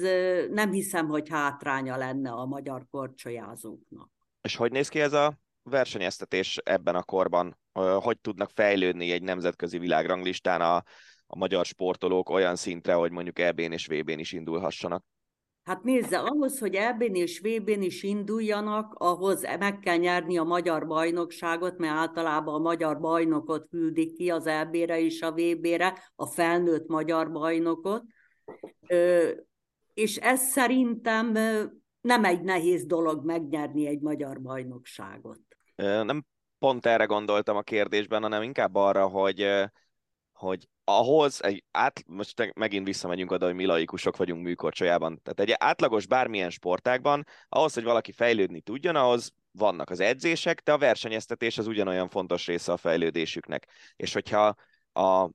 nem hiszem, hogy hátránya lenne a magyar korcsolyázóknak. És hogy néz ki ez a versenyeztetés ebben a korban? Hogy tudnak fejlődni egy nemzetközi világranglistán a, a magyar sportolók olyan szintre, hogy mondjuk EB-n és VB-n is indulhassanak? Hát nézze, ahhoz, hogy EB-n és VB-n is induljanak, ahhoz meg kell nyerni a magyar bajnokságot, mert általában a magyar bajnokot küldik ki az EB-re és a VB-re, a felnőtt magyar bajnokot. És ez szerintem nem egy nehéz dolog megnyerni egy magyar bajnokságot. Nem pont erre gondoltam a kérdésben, hanem inkább arra, hogy, hogy ahhoz, egy át, most megint visszamegyünk oda, hogy mi laikusok vagyunk műkorcsolyában, tehát egy átlagos bármilyen sportágban, ahhoz, hogy valaki fejlődni tudjon, ahhoz vannak az edzések, de a versenyeztetés az ugyanolyan fontos része a fejlődésüknek. És hogyha a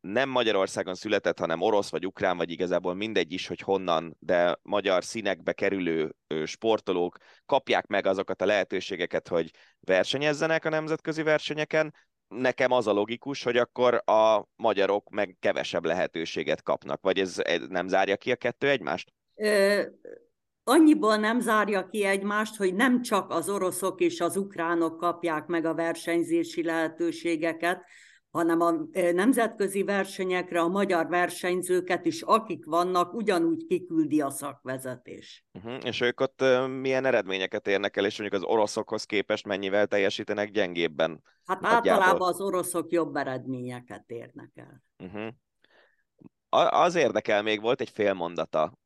nem Magyarországon született, hanem orosz vagy ukrán, vagy igazából mindegy is, hogy honnan, de magyar színekbe kerülő sportolók kapják meg azokat a lehetőségeket, hogy versenyezzenek a nemzetközi versenyeken, nekem az a logikus, hogy akkor a magyarok meg kevesebb lehetőséget kapnak, vagy ez nem zárja ki a kettő egymást? Ö, annyiból nem zárja ki egymást, hogy nem csak az oroszok és az ukránok kapják meg a versenyzési lehetőségeket, hanem a nemzetközi versenyekre a magyar versenyzőket is, akik vannak, ugyanúgy kiküldi a szakvezetés. Uh-huh. És ők ott milyen eredményeket érnek el, és mondjuk az oroszokhoz képest mennyivel teljesítenek gyengébben? Hát nagyjából? általában az oroszok jobb eredményeket érnek el. Uh-huh. Az érdekel, még volt egy fél mondata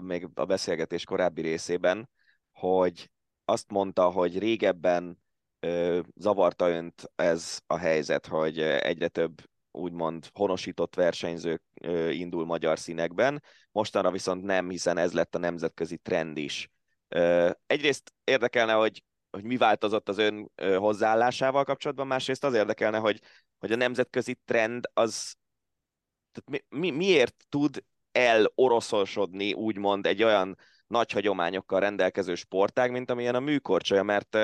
még a beszélgetés korábbi részében, hogy azt mondta, hogy régebben zavarta önt ez a helyzet, hogy egyre több úgymond honosított versenyző indul magyar színekben, mostanra viszont nem, hiszen ez lett a nemzetközi trend is. Egyrészt érdekelne, hogy, hogy mi változott az ön hozzáállásával kapcsolatban, másrészt az érdekelne, hogy, hogy a nemzetközi trend az tehát mi, mi, miért tud el oroszosodni, úgymond egy olyan nagy hagyományokkal rendelkező sportág, mint amilyen a műkorcsolya, mert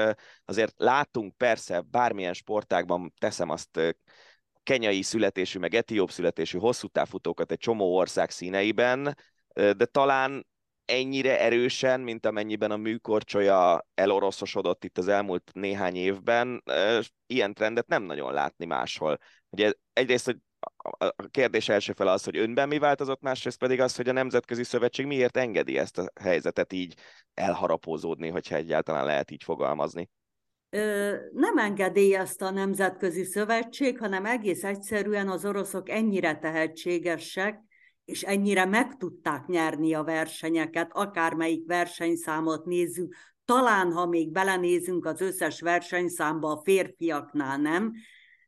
azért látunk persze bármilyen sportágban, teszem azt kenyai születésű, meg etióp születésű hosszú távfutókat egy csomó ország színeiben, de talán ennyire erősen, mint amennyiben a műkorcsolya eloroszosodott itt az elmúlt néhány évben, ilyen trendet nem nagyon látni máshol. Ugye egyrészt, hogy a kérdés első fele az, hogy önben mi változott, másrészt pedig az, hogy a Nemzetközi Szövetség miért engedi ezt a helyzetet így elharapózódni, hogyha egyáltalán lehet így fogalmazni. Ö, nem engedélyezte a Nemzetközi Szövetség, hanem egész egyszerűen az oroszok ennyire tehetségesek, és ennyire meg tudták nyerni a versenyeket, akármelyik versenyszámot nézzük, talán ha még belenézünk az összes versenyszámba, a férfiaknál nem,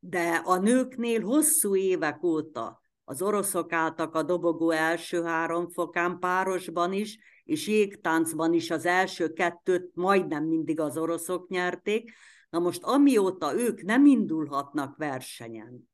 de a nőknél hosszú évek óta az oroszok álltak a dobogó első három fokán párosban is, és jégtáncban is az első kettőt majdnem mindig az oroszok nyerték. Na most amióta ők nem indulhatnak versenyen,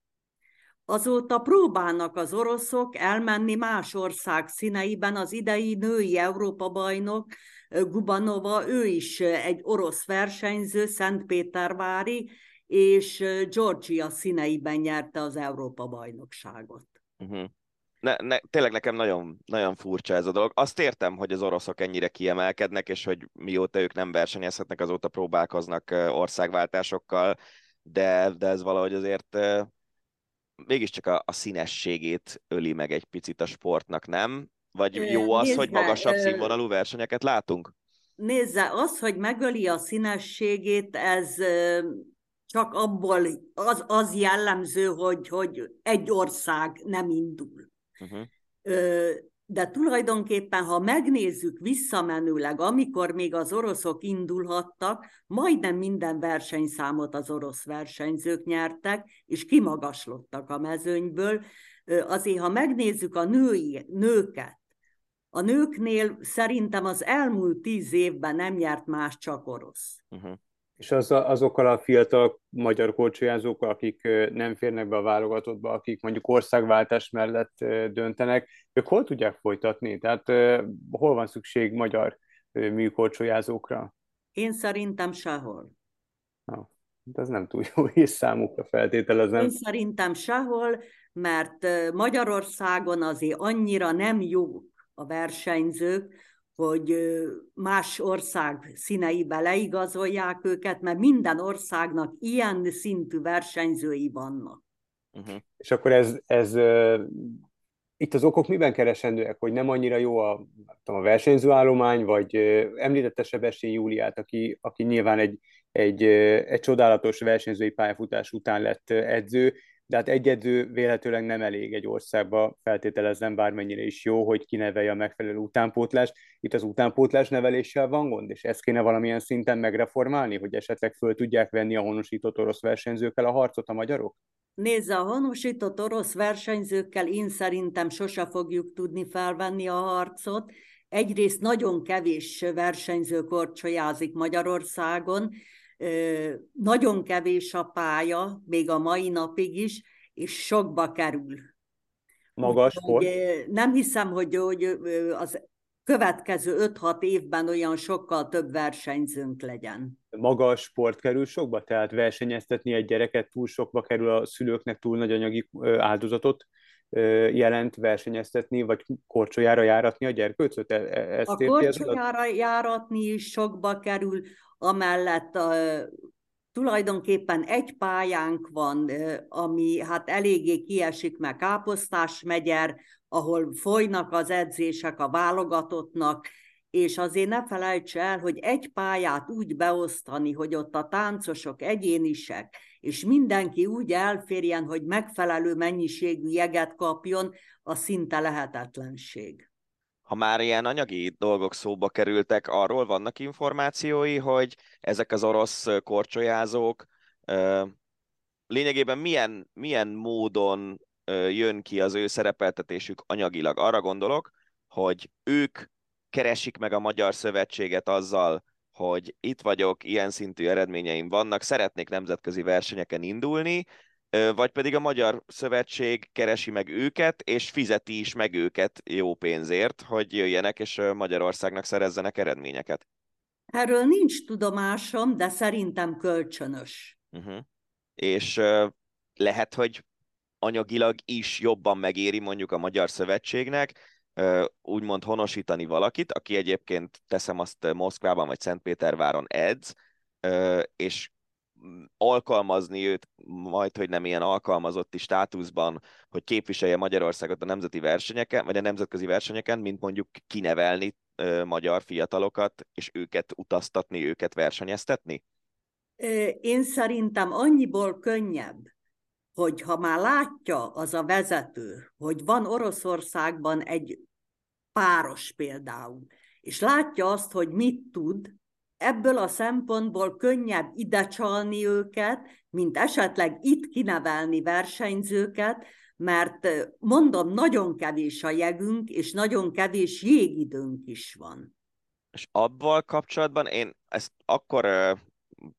azóta próbálnak az oroszok elmenni más ország színeiben. Az idei női Európa-bajnok Gubanova, ő is egy orosz versenyző, Szentpétervári, és Georgia színeiben nyerte az Európa-bajnokságot. Uh-huh. Ne, ne, tényleg nekem nagyon, nagyon furcsa ez a dolog. Azt értem, hogy az oroszok ennyire kiemelkednek, és hogy mióta ők nem versenyezhetnek, azóta próbálkoznak országváltásokkal, de, de ez valahogy azért mégiscsak a, a színességét öli meg egy picit a sportnak, nem? Vagy jó az, Nézze, hogy magasabb színvonalú versenyeket látunk? Nézze, az, hogy megöli a színességét, ez csak abból az, az jellemző, hogy, hogy egy ország nem indul. Uh-huh. De tulajdonképpen, ha megnézzük visszamenőleg, amikor még az oroszok indulhattak, majdnem minden versenyszámot az orosz versenyzők nyertek, és kimagaslottak a mezőnyből. Azért, ha megnézzük a női, nőket, a nőknél szerintem az elmúlt tíz évben nem nyert más csak orosz. Uh-huh. És az, azokkal a fiatal magyar korcsolyázókkal, akik nem férnek be a válogatottba, akik mondjuk országváltás mellett döntenek, ők hol tudják folytatni? Tehát hol van szükség magyar műkorcsolyázókra? Én szerintem sehol. Na, ez nem túl jó és számukra feltételezem. Én szerintem sehol, mert Magyarországon azért annyira nem jó a versenyzők, hogy más ország színeibe leigazolják őket, mert minden országnak ilyen szintű versenyzői vannak. Uh-huh. És akkor ez, ez uh, itt az okok miben keresendőek, hogy nem annyira jó a, tudom, a versenyzőállomány, vagy uh, említette Sebessén Júliát, aki, aki nyilván egy, egy, uh, egy csodálatos versenyzői pályafutás után lett edző, de hát egy edző véletőleg nem elég egy országba, feltételezem bármennyire is jó, hogy kinevelje a megfelelő utánpótlást. Itt az utánpótlás neveléssel van gond, és ezt kéne valamilyen szinten megreformálni, hogy esetleg föl tudják venni a honosított orosz versenyzőkkel a harcot a magyarok? Nézze, a honosított orosz versenyzőkkel én szerintem sose fogjuk tudni felvenni a harcot. Egyrészt nagyon kevés versenyző korcsolyázik Magyarországon, nagyon kevés a pálya, még a mai napig is, és sokba kerül. Magas sport? Nem hiszem, hogy, hogy az következő 5-6 évben olyan sokkal több versenyzőnk legyen. Maga a sport kerül sokba? Tehát versenyeztetni egy gyereket túl sokba kerül a szülőknek túl nagy anyagi áldozatot jelent versenyeztetni, vagy korcsolyára járatni a gyerkőcöt? E, e, ezt a korcsolyára járatni is sokba kerül, amellett a, tulajdonképpen egy pályánk van, ami hát eléggé kiesik meg Káposztás megyer, ahol folynak az edzések a válogatottnak, és azért ne felejts el, hogy egy pályát úgy beosztani, hogy ott a táncosok egyénisek, és mindenki úgy elférjen, hogy megfelelő mennyiségű jeget kapjon, a szinte lehetetlenség ha már ilyen anyagi dolgok szóba kerültek, arról vannak információi, hogy ezek az orosz korcsolyázók lényegében milyen, milyen módon jön ki az ő szerepeltetésük anyagilag. Arra gondolok, hogy ők keresik meg a Magyar Szövetséget azzal, hogy itt vagyok, ilyen szintű eredményeim vannak, szeretnék nemzetközi versenyeken indulni, vagy pedig a Magyar Szövetség keresi meg őket, és fizeti is meg őket jó pénzért, hogy jöjjenek, és Magyarországnak szerezzenek eredményeket. Erről nincs tudomásom, de szerintem kölcsönös. Uh-huh. És lehet, hogy anyagilag is jobban megéri mondjuk a Magyar Szövetségnek, úgymond honosítani valakit, aki egyébként teszem azt Moszkvában vagy Szentpéterváron edz, és alkalmazni őt, majd, hogy nem ilyen alkalmazotti státuszban, hogy képviselje Magyarországot a nemzeti versenyeken, vagy a nemzetközi versenyeken, mint mondjuk kinevelni magyar fiatalokat, és őket utaztatni, őket versenyeztetni? Én szerintem annyiból könnyebb, hogy ha már látja az a vezető, hogy van Oroszországban egy páros például, és látja azt, hogy mit tud, ebből a szempontból könnyebb ide csalni őket, mint esetleg itt kinevelni versenyzőket, mert mondom, nagyon kevés a jegünk, és nagyon kevés jégidőnk is van. És abban kapcsolatban én ezt akkor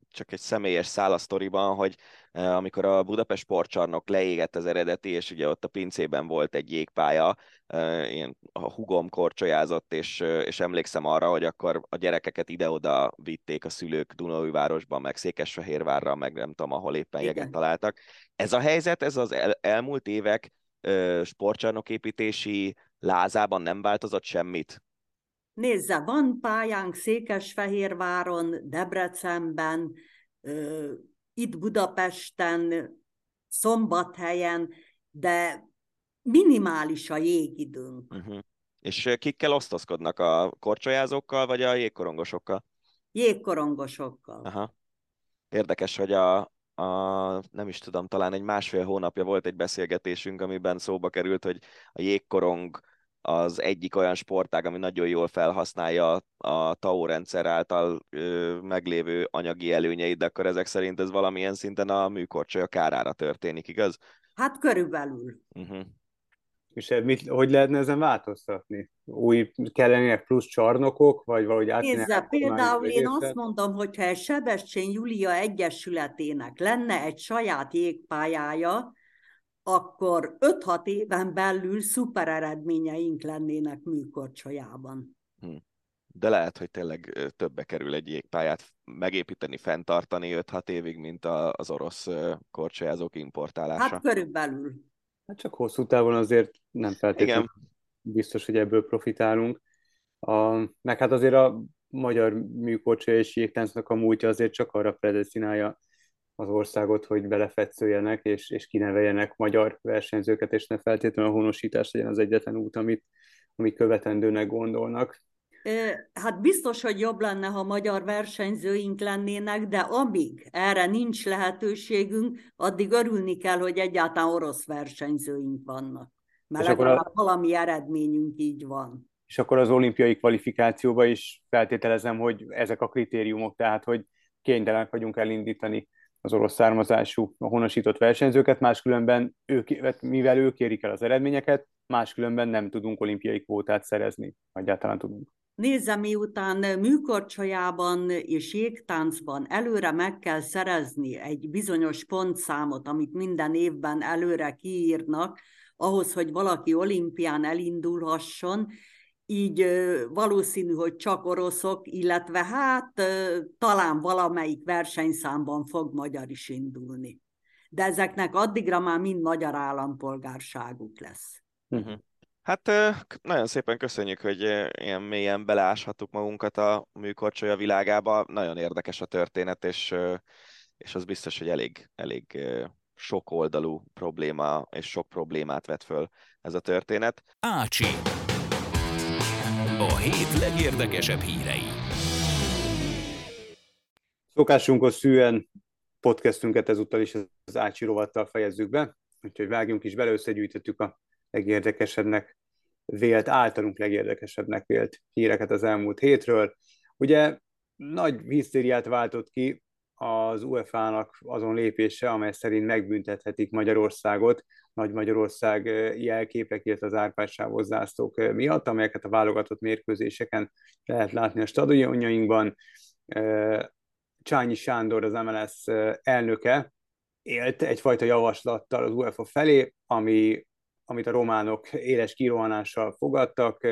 csak egy személyes szál a hogy amikor a Budapest sportcsarnok leégett az eredeti, és ugye ott a pincében volt egy jégpálya, ilyen a hugom korcsolyázott, és, és emlékszem arra, hogy akkor a gyerekeket ide-oda vitték a szülők Dunaújvárosban, meg Székesfehérvárra, meg nem tudom, ahol éppen Igen. jeget találtak. Ez a helyzet, ez az el, elmúlt évek sportcsarnoképítési lázában nem változott semmit? Nézze, van pályánk Székesfehérváron, Debrecenben, itt Budapesten, Szombathelyen, de minimális a jégidőnk. Uh-huh. És kikkel osztozkodnak a korcsolyázókkal, vagy a jégkorongosokkal? Jégkorongosokkal. Aha. Érdekes, hogy a, a, nem is tudom, talán egy másfél hónapja volt egy beszélgetésünk, amiben szóba került, hogy a jégkorong az egyik olyan sportág, ami nagyon jól felhasználja a TAO rendszer által ö, meglévő anyagi előnyeit, de akkor ezek szerint ez valamilyen szinten a műkorcsolya kárára történik, igaz? Hát körülbelül. Uh-huh. És mit, hogy lehetne ezen változtatni? Új kellenének plusz csarnokok, vagy valahogy át Nézze, például én azt mondom, hogyha egy Sebestyén Julia Egyesületének lenne egy saját jégpályája, akkor 5-6 éven belül szuper eredményeink lennének műkorcsolyában. Hm. De lehet, hogy tényleg többe kerül egy jégpályát megépíteni, fenntartani 5-6 évig, mint az orosz korcsolyázók importálása. Hát körülbelül. Hát csak hosszú távon azért nem feltétlenül Igen. biztos, hogy ebből profitálunk. A, meg hát azért a magyar műkorcsolya és jégtáncnak a múltja azért csak arra predestinálja az országot, hogy belefetszöljenek és, és kineveljenek magyar versenyzőket, és ne feltétlenül a honosítás legyen az egyetlen út, amit, amit követendőnek gondolnak. Hát biztos, hogy jobb lenne, ha magyar versenyzőink lennének, de amíg erre nincs lehetőségünk, addig örülni kell, hogy egyáltalán orosz versenyzőink vannak. Mert és legalább a... valami eredményünk így van. És akkor az olimpiai kvalifikációba is feltételezem, hogy ezek a kritériumok, tehát hogy kénytelenek vagyunk elindítani az orosz származású, a honosított versenyzőket, máskülönben ők, mivel ők érik el az eredményeket, máskülönben nem tudunk olimpiai kvótát szerezni, egyáltalán tudunk. Nézze, miután műkorcsolyában és jégtáncban előre meg kell szerezni egy bizonyos pontszámot, amit minden évben előre kiírnak, ahhoz, hogy valaki olimpián elindulhasson, így valószínű, hogy csak oroszok, illetve hát talán valamelyik versenyszámban fog magyar is indulni. De ezeknek addigra már mind magyar állampolgárságuk lesz. Uh-huh. Hát nagyon szépen köszönjük, hogy ilyen mélyen beleáshattuk magunkat a műkorcsolya világába. Nagyon érdekes a történet, és, és az biztos, hogy elég, elég sok oldalú probléma és sok problémát vet föl ez a történet. Ácsi. A hét legérdekesebb hírei. Szokásunkhoz szűen podcastünket ezúttal is az Ácsi rovattal fejezzük be, úgyhogy vágjunk is bele, összegyűjtöttük a legérdekesebbnek vélt, általunk legérdekesebbnek vélt híreket az elmúlt hétről. Ugye nagy hisztériát váltott ki az UEFA-nak azon lépése, amely szerint megbüntethetik Magyarországot, Nagy Magyarország jelképek, illetve az árpádsávos zászlók miatt, amelyeket a válogatott mérkőzéseken lehet látni a stadionjainkban. Csányi Sándor, az MLS elnöke, élt egyfajta javaslattal az UEFA felé, ami amit a románok éles kirohanással fogadtak.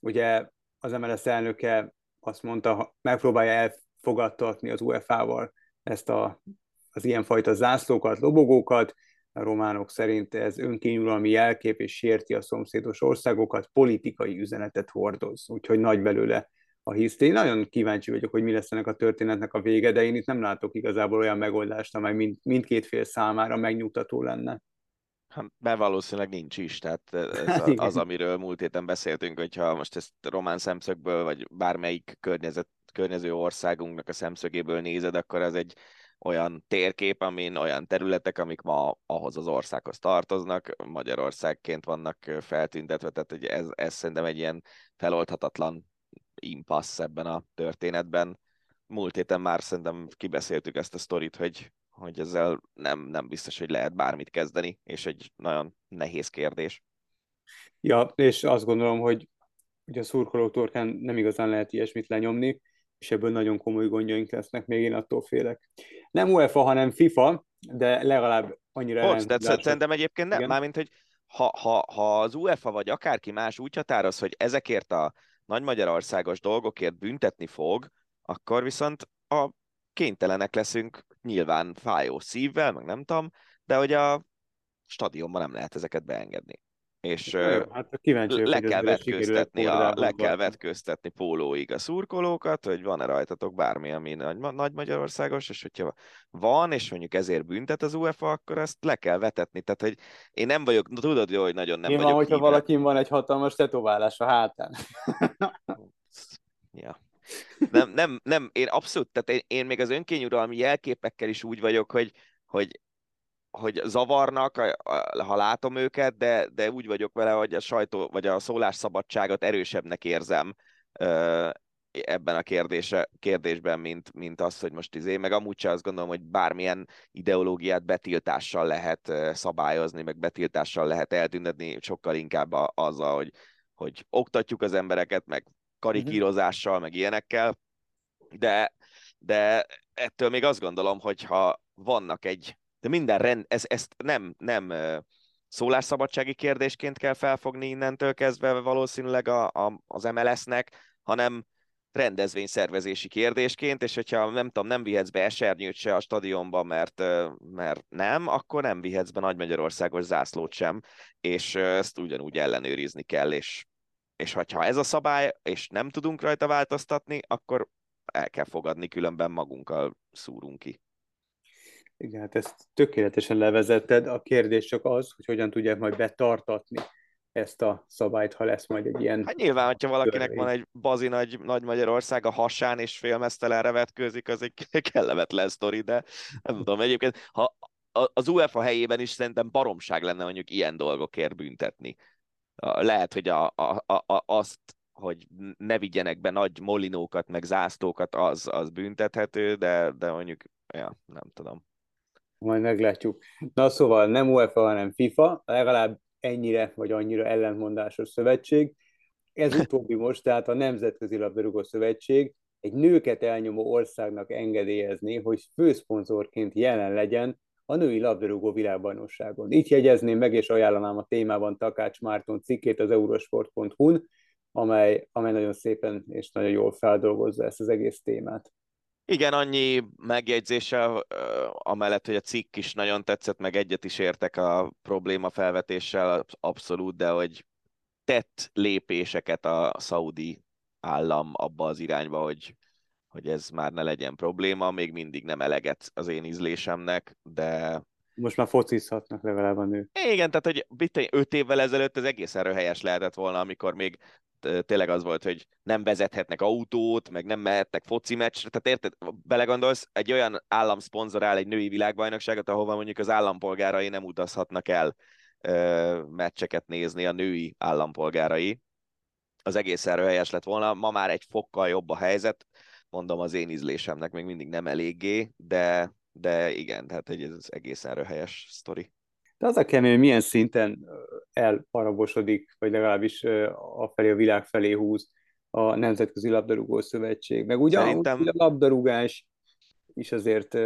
Ugye az MLS elnöke azt mondta, megpróbálja elfogadtatni az UEFA-val ezt a, az ilyenfajta zászlókat, lobogókat. A románok szerint ez önkényuralmi jelkép és sérti a szomszédos országokat, politikai üzenetet hordoz, úgyhogy nagy belőle a hiszti. Nagyon kíváncsi vagyok, hogy mi lesz ennek a történetnek a vége, de én itt nem látok igazából olyan megoldást, amely mind, mindkét fél számára megnyugtató lenne. Hát, mert valószínűleg nincs is, tehát ez az, amiről múlt héten beszéltünk, hogyha most ezt román szemszögből, vagy bármelyik környezet, környező országunknak a szemszögéből nézed, akkor ez egy olyan térkép, amin olyan területek, amik ma ahhoz az országhoz tartoznak, Magyarországként vannak feltüntetve, tehát ez, ez szerintem egy ilyen feloldhatatlan impassz ebben a történetben. Múlt héten már szerintem kibeszéltük ezt a sztorit, hogy hogy ezzel nem, nem biztos, hogy lehet bármit kezdeni, és egy nagyon nehéz kérdés. Ja, és azt gondolom, hogy ugye a szurkoló torkán nem igazán lehet ilyesmit lenyomni, és ebből nagyon komoly gondjaink lesznek, még én attól félek. Nem UEFA, hanem FIFA, de legalább annyira Bocs, de szerintem egyébként nem, mármint, hogy ha, ha, ha az UEFA vagy akárki más úgy határoz, hogy ezekért a nagy magyarországos dolgokért büntetni fog, akkor viszont a kénytelenek leszünk nyilván fájó szívvel, meg nem tudom, de hogy a stadionban nem lehet ezeket beengedni. és hát kíváncsi le, kell vetköztetni a, le kell vetköztetni pólóig a szurkolókat, hogy van-e rajtatok bármi, ami nagy, nagy Magyarországos, és hogyha van, és mondjuk ezért büntet az UEFA, akkor ezt le kell vetetni. Tehát, hogy én nem vagyok, tudod jó, hogy nagyon nem Mi vagyok hogyha valakin van egy hatalmas tetoválás a hátán? [laughs] Nem, nem, nem, én abszolút, tehát én, én még az önkényuralmi jelképekkel is úgy vagyok, hogy, hogy hogy zavarnak, ha látom őket, de, de úgy vagyok vele, hogy a sajtó, vagy a szólásszabadságot erősebbnek érzem ebben a kérdése, kérdésben, mint, mint az, hogy most izé, meg amúgy sem azt gondolom, hogy bármilyen ideológiát betiltással lehet szabályozni, meg betiltással lehet eltüntetni, sokkal inkább azzal, hogy, hogy oktatjuk az embereket, meg karikírozással, meg ilyenekkel, de, de ettől még azt gondolom, hogy ha vannak egy de minden rend, ez, ezt nem, nem szólásszabadsági kérdésként kell felfogni innentől kezdve valószínűleg a, a, az MLS-nek, hanem rendezvényszervezési kérdésként, és hogyha nem tudom, nem vihetsz be esernyőt se a stadionba, mert, mert nem, akkor nem vihetsz be Nagy Magyarországos zászlót sem, és ezt ugyanúgy ellenőrizni kell, és, és hogyha ez a szabály, és nem tudunk rajta változtatni, akkor el kell fogadni, különben magunkkal szúrunk ki. Igen, hát ezt tökéletesen levezetted. A kérdés csak az, hogy hogyan tudják majd betartatni ezt a szabályt, ha lesz majd egy ilyen... Hát nyilván, hogyha valakinek van egy bazi nagy, nagy Magyarország a hasán, és félmeztelenre vetkőzik, az egy [laughs] kellemetlen sztori, de nem tudom, egyébként, ha az UEFA helyében is szerintem baromság lenne mondjuk ilyen dolgokért büntetni. Lehet, hogy a, a, a, azt, hogy ne vigyenek be nagy molinókat, meg zászlókat, az, az büntethető, de, de mondjuk, ja, nem tudom majd meglátjuk. Na szóval nem UEFA, hanem FIFA, legalább ennyire vagy annyira ellentmondásos szövetség. Ez utóbbi most, tehát a Nemzetközi Labdarúgó Szövetség egy nőket elnyomó országnak engedélyezni, hogy főszponzorként jelen legyen a női labdarúgó világbajnokságon. Itt jegyezném meg, és ajánlanám a témában Takács Márton cikkét az eurosport.hu-n, amely, amely nagyon szépen és nagyon jól feldolgozza ezt az egész témát. Igen, annyi megjegyzéssel, amellett, hogy a cikk is nagyon tetszett, meg egyet is értek a probléma felvetéssel, abszolút, de hogy tett lépéseket a szaudi állam abba az irányba, hogy, hogy ez már ne legyen probléma, még mindig nem eleget az én ízlésemnek, de... Most már focizhatnak legalább a nő. Igen, tehát hogy öt évvel ezelőtt ez egészen helyes lehetett volna, amikor még tényleg az volt, hogy nem vezethetnek autót, meg nem mehetnek foci meccsre, tehát érted, belegondolsz, egy olyan állam szponzorál egy női világbajnokságot, ahova mondjuk az állampolgárai nem utazhatnak el ö, meccseket nézni, a női állampolgárai. Az egész erő helyes lett volna, ma már egy fokkal jobb a helyzet, mondom az én ízlésemnek még mindig nem eléggé, de, de igen, tehát ez egészen röhelyes sztori. De az a kemény, hogy milyen szinten elparabosodik, vagy legalábbis felé a világ felé húz a Nemzetközi Labdarúgó Szövetség. Meg ugyan Szerintem... a labdarúgás is azért,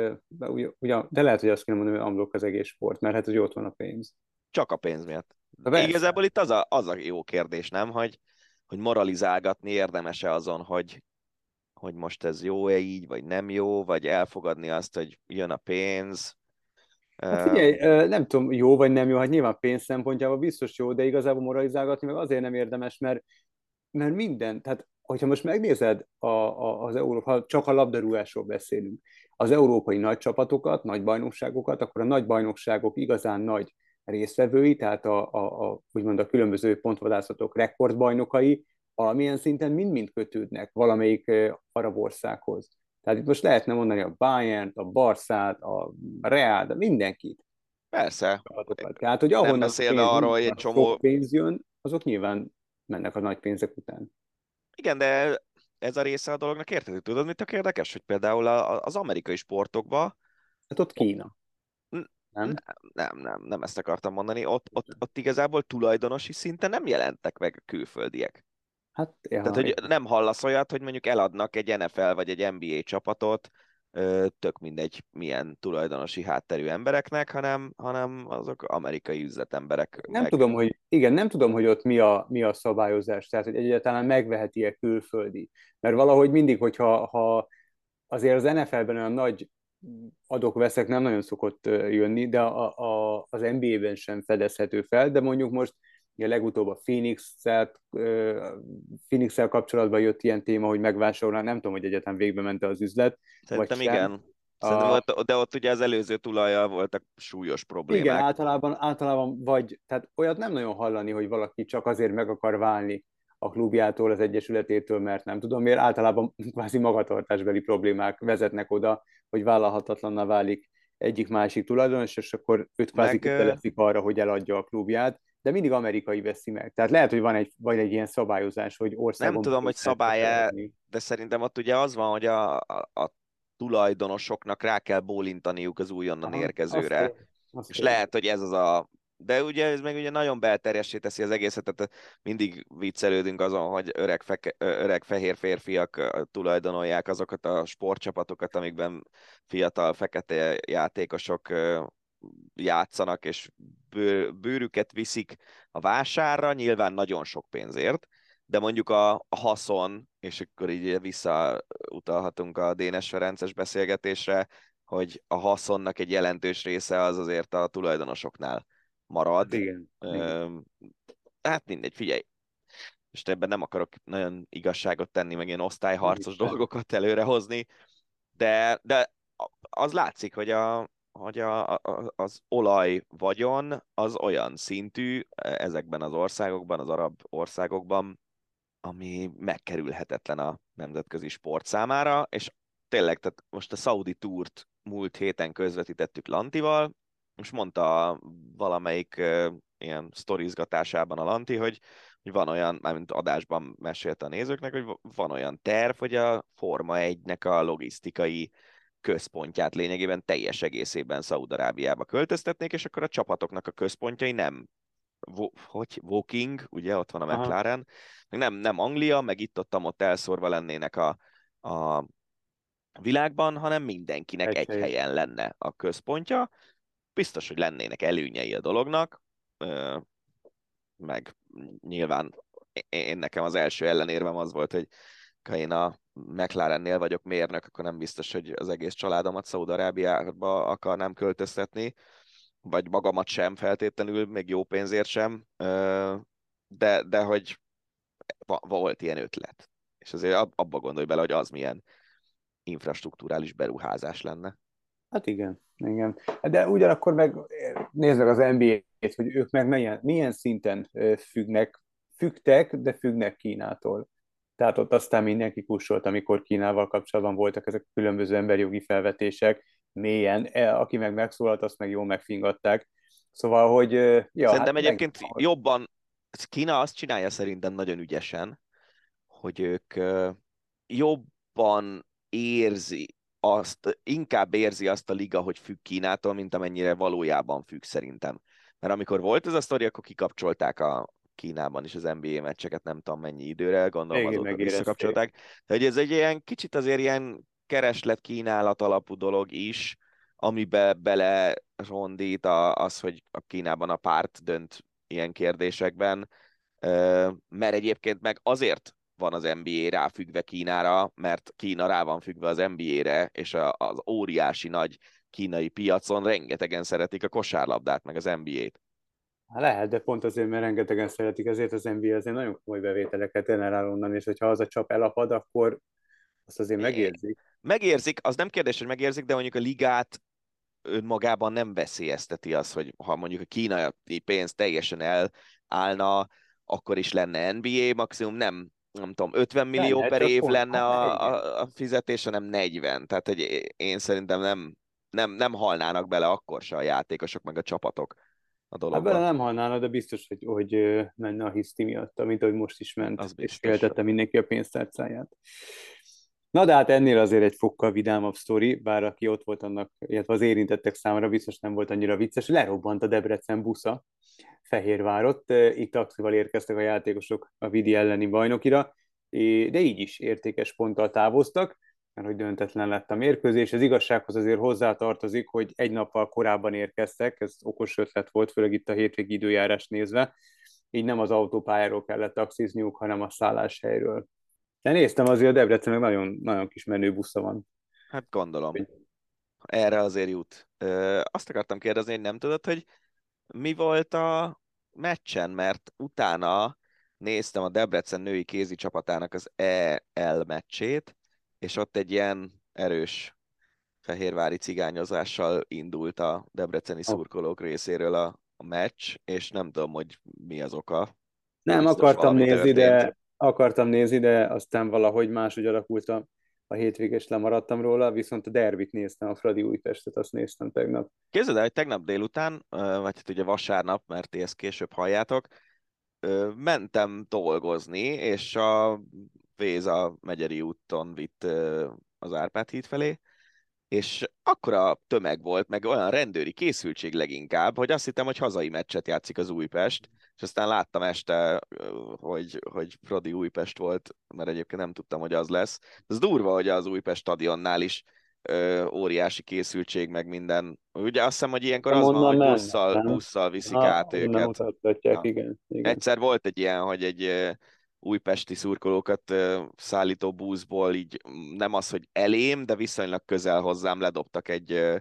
ugyan, de lehet, hogy azt kéne mondani, hogy amblok az egész sport, mert hát, hogy ott van a pénz. Csak a pénz miatt. De Igazából itt az a, az a jó kérdés, nem, hogy, hogy moralizálgatni érdemese azon, hogy, hogy most ez jó-e így, vagy nem jó, vagy elfogadni azt, hogy jön a pénz, Hát figyelj, nem tudom, jó vagy nem jó, hát nyilván pénz szempontjából biztos jó, de igazából moralizálgatni meg azért nem érdemes, mert, mert minden, tehát hogyha most megnézed a, a, az Európa, csak a labdarúgásról beszélünk, az európai nagy csapatokat, nagy bajnokságokat, akkor a nagy bajnokságok igazán nagy résztvevői, tehát a, a, a, úgymond a különböző pontvadászatok rekordbajnokai, valamilyen szinten mind-mind kötődnek valamelyik arab országhoz. Tehát itt most lehetne mondani a Bayern, a Barszát, a Real, de mindenkit. Persze. Tehát, hogy ahonnan beszélve arról, hogy egy csomó... pénz jön, azok nyilván mennek a nagy pénzek után. Igen, de ez a része a dolognak érted? Tudod, mit a érdekes? Hogy például az amerikai sportokban... Hát ott Kína. Nem? Nem, nem, nem ezt akartam mondani. Ott, ott, ott igazából tulajdonosi szinten nem jelentek meg külföldiek. Hát, ja, Tehát, hogy nem hallasz olyat, hogy mondjuk eladnak egy NFL vagy egy NBA csapatot, tök mindegy milyen tulajdonosi hátterű embereknek, hanem, hanem azok amerikai üzletemberek. Nem meg... tudom, hogy igen, nem tudom, hogy ott mi a, mi a szabályozás, tehát hogy egyáltalán megveheti-e külföldi. Mert valahogy mindig, hogyha ha azért az NFL-ben olyan nagy adok-veszek nem nagyon szokott jönni, de a, a, az NBA-ben sem fedezhető fel, de mondjuk most Ugye legutóbb a Phoenix-el, Phoenix kapcsolatban jött ilyen téma, hogy megvásárolná, nem tudom, hogy egyetem végbe ment az üzlet. Szerintem vagy igen. Szerintem a... ott, de ott ugye az előző tulajjal voltak súlyos problémák. Igen, általában, általában vagy, tehát olyat nem nagyon hallani, hogy valaki csak azért meg akar válni a klubjától, az egyesületétől, mert nem tudom miért, általában [laughs] kvázi magatartásbeli problémák vezetnek oda, hogy vállalhatatlanná válik egyik-másik tulajdonos, és akkor őt kvázi kötelezik arra, hogy eladja a klubját, de mindig amerikai veszi meg. Tehát lehet, hogy van egy, vagy egy ilyen szabályozás, hogy országon... Nem tudom, hogy szabály de szerintem ott ugye az van, hogy a, a, a tulajdonosoknak rá kell bólintaniuk az újonnan Aha, érkezőre. Azt azt és lehet, hogy ez az a de ugye ez meg ugye nagyon belterjessé teszi az egészet, tehát mindig viccelődünk azon, hogy öreg, feke, öreg fehér férfiak tulajdonolják azokat a sportcsapatokat, amikben fiatal fekete játékosok játszanak, és bőrüket viszik a vásárra, nyilván nagyon sok pénzért, de mondjuk a, a haszon, és akkor így visszautalhatunk a Dénes Ferences beszélgetésre, hogy a haszonnak egy jelentős része az azért a tulajdonosoknál marad. Igen, igen. Hát mindegy, figyelj. És ebben nem akarok nagyon igazságot tenni, meg ilyen osztályharcos Igen. dolgokat előrehozni, de, de az látszik, hogy, a, hogy a, a, az olaj vagyon az olyan szintű ezekben az országokban, az arab országokban, ami megkerülhetetlen a nemzetközi sport számára, és tényleg, tehát most a Saudi túrt múlt héten közvetítettük Lantival, most mondta valamelyik uh, ilyen sztorizgatásában a Lanti, hogy, hogy van olyan, mármint adásban mesélte a nézőknek, hogy van olyan terv, hogy a Forma 1-nek a logisztikai központját lényegében teljes egészében Szaudarábiába költöztetnék, és akkor a csapatoknak a központjai nem vo- hogy Woking, ugye ott van a McLaren, meg nem, nem Anglia, meg itt ott, ott elszórva lennének a, a világban, hanem mindenkinek egy, egy helyen lenne a központja, biztos, hogy lennének előnyei a dolognak, meg nyilván én nekem az első ellenérvem az volt, hogy én a McLarennél vagyok mérnök, akkor nem biztos, hogy az egész családomat Szaudarábiába akarnám költöztetni, vagy magamat sem feltétlenül, még jó pénzért sem, de, de hogy volt ilyen ötlet. És azért abba gondolj bele, hogy az milyen infrastruktúrális beruházás lenne. Hát igen, igen. De ugyanakkor meg meg az NBA-t, hogy ők meg milyen, milyen szinten függnek, fügtek, de függnek Kínától. Tehát ott aztán mindenki kussolt, amikor Kínával kapcsolatban voltak ezek a különböző emberjogi felvetések, mélyen, e, aki meg megszólalt, azt meg jól megfingatták. Szóval, hogy... Ja, Szerintem hát egyébként meg... jobban, Kína azt csinálja szerintem nagyon ügyesen, hogy ők jobban érzi, azt, inkább érzi azt a liga, hogy függ Kínától, mint amennyire valójában függ szerintem. Mert amikor volt ez a sztori, akkor kikapcsolták a Kínában is az NBA meccseket, nem tudom mennyi időre, gondolom Igen, azóta visszakapcsolták. De hogy ez egy ilyen kicsit azért ilyen kereslet kínálat alapú dolog is, amibe bele rondít az, hogy a Kínában a párt dönt ilyen kérdésekben, mert egyébként meg azért van az NBA ráfüggve Kínára, mert Kína rá van függve az NBA-re, és az óriási nagy kínai piacon rengetegen szeretik a kosárlabdát, meg az NBA-t. Lehet, de pont azért, mert rengetegen szeretik, ezért az NBA azért nagyon komoly bevételeket generál onnan, és hogyha az a csap elapad, akkor azt azért megérzik. Megérzik, az nem kérdés, hogy megérzik, de mondjuk a ligát önmagában nem veszélyezteti az, hogy ha mondjuk a kínai pénz teljesen elállna, akkor is lenne NBA, maximum nem nem tudom, 50 millió Lenne, per év lenne hát a, a, a fizetés, hanem 40. Tehát hogy én szerintem nem, nem, nem halnának bele akkor se a játékosok, meg a csapatok a dologba. Hát bele nem halnának, de biztos, hogy, hogy menne a hiszti miatt, mint ahogy most is ment, Az és féltette mindenki a pénztárcáját. Na de hát ennél azért egy fokkal vidámabb sztori, bár aki ott volt annak, illetve az érintettek számára biztos nem volt annyira vicces, lerobbant a Debrecen busza Fehérvárot, itt taxival érkeztek a játékosok a Vidi elleni bajnokira, de így is értékes ponttal távoztak, mert hogy döntetlen lett a mérkőzés. Az igazsághoz azért hozzátartozik, hogy egy nappal korábban érkeztek, ez okos ötlet volt, főleg itt a hétvégi időjárás nézve, így nem az autópályáról kellett taxizniuk, hanem a szálláshelyről. De néztem azért a Debrecennek nagyon, nagyon kis menő busza van. Hát gondolom. Erre azért jut. Ö, azt akartam kérdezni, hogy nem tudod, hogy mi volt a, meccsen, mert utána néztem a Debrecen női kézi csapatának az EL meccsét, és ott egy ilyen erős fehérvári cigányozással indult a debreceni szurkolók részéről a, a meccs, és nem tudom, hogy mi az oka. Nem, Biztos akartam nézni, de akartam nézni, de aztán valahogy máshogy alakult a, a hétvég, és lemaradtam róla, viszont a derbit néztem, a Fradi Újpestet, azt néztem tegnap. Képzeld el, hogy tegnap délután, vagy hát ugye vasárnap, mert ti ezt később halljátok, mentem dolgozni, és a Véza Megyeri úton vitt az Árpád híd felé, és akkora tömeg volt, meg olyan rendőri készültség leginkább, hogy azt hittem, hogy hazai meccset játszik az Újpest, és aztán láttam este, hogy, hogy Fradi Újpest volt, mert egyébként nem tudtam, hogy az lesz. Ez durva, hogy az Újpest stadionnál is ö, óriási készültség, meg minden. Ugye azt hiszem, hogy ilyenkor az van, hogy busszal, nem. busszal viszik ha, át őket. Nem igen, igen. Egyszer volt egy ilyen, hogy egy újpesti szurkolókat szállító buszból így nem az, hogy elém, de viszonylag közel hozzám ledobtak egy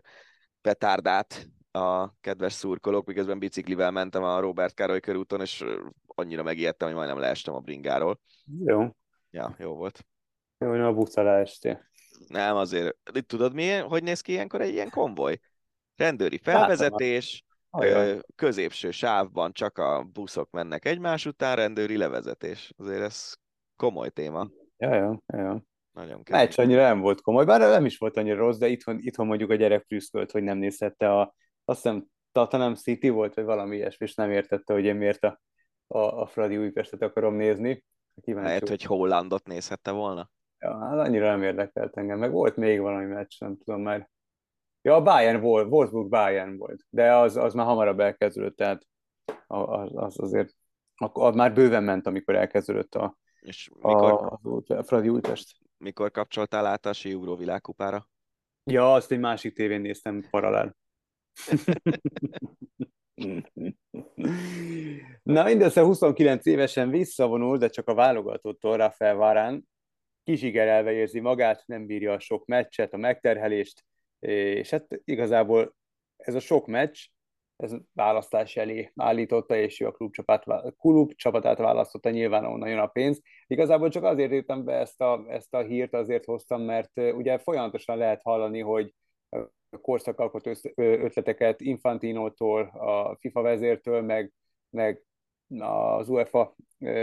petárdát a kedves szurkolók, miközben biciklivel mentem a Robert Károly körúton, és annyira megijedtem, hogy majdnem leestem a bringáról. Jó. Ja, jó volt. Jó, hogy a buszra leestél. Nem, azért. Tudod, milyen, hogy néz ki ilyenkor egy ilyen konvoj? Rendőri felvezetés, Ajaj. középső sávban csak a buszok mennek egymás után, rendőri levezetés. Azért ez komoly téma. Ja, ja, ja. Nagyon kemény. Meccs annyira nem volt komoly, bár nem is volt annyira rossz, de itthon, itthon mondjuk a gyerek prüszkölt, hogy nem nézhette a, azt hiszem Tottenham City volt, vagy valami ilyesmi, és nem értette, hogy én miért a, a, a Fradi Újpestet akarom nézni. Kíváncsi Lehet, hogy Hollandot nézhette volna? Ja, hát annyira nem érdekelt engem, meg volt még valami meccs, nem tudom már. Ja, a Bayern volt, Wolfsburg Bayern volt, de az, az már hamarabb elkezdődött, tehát az, az azért az már bőven ment, amikor elkezdődött a, és mikor, a, a Fradi Újpest. Mikor kapcsoltál át a Euró világkupára? Ja, azt egy másik tévén néztem paralel. [laughs] Na, mindössze 29 évesen visszavonul, de csak a válogatottól Rafael Varán kisigerelve érzi magát, nem bírja a sok meccset, a megterhelést, és hát igazából ez a sok meccs, ez választás elé állította, és ő a klubcsapat, klub csapatát választotta, nyilván onnan jön a pénz. Igazából csak azért írtam be ezt a, ezt a hírt, azért hoztam, mert ugye folyamatosan lehet hallani, hogy korszakalkotó ötleteket Infantinótól, a FIFA vezértől, meg, meg az UEFA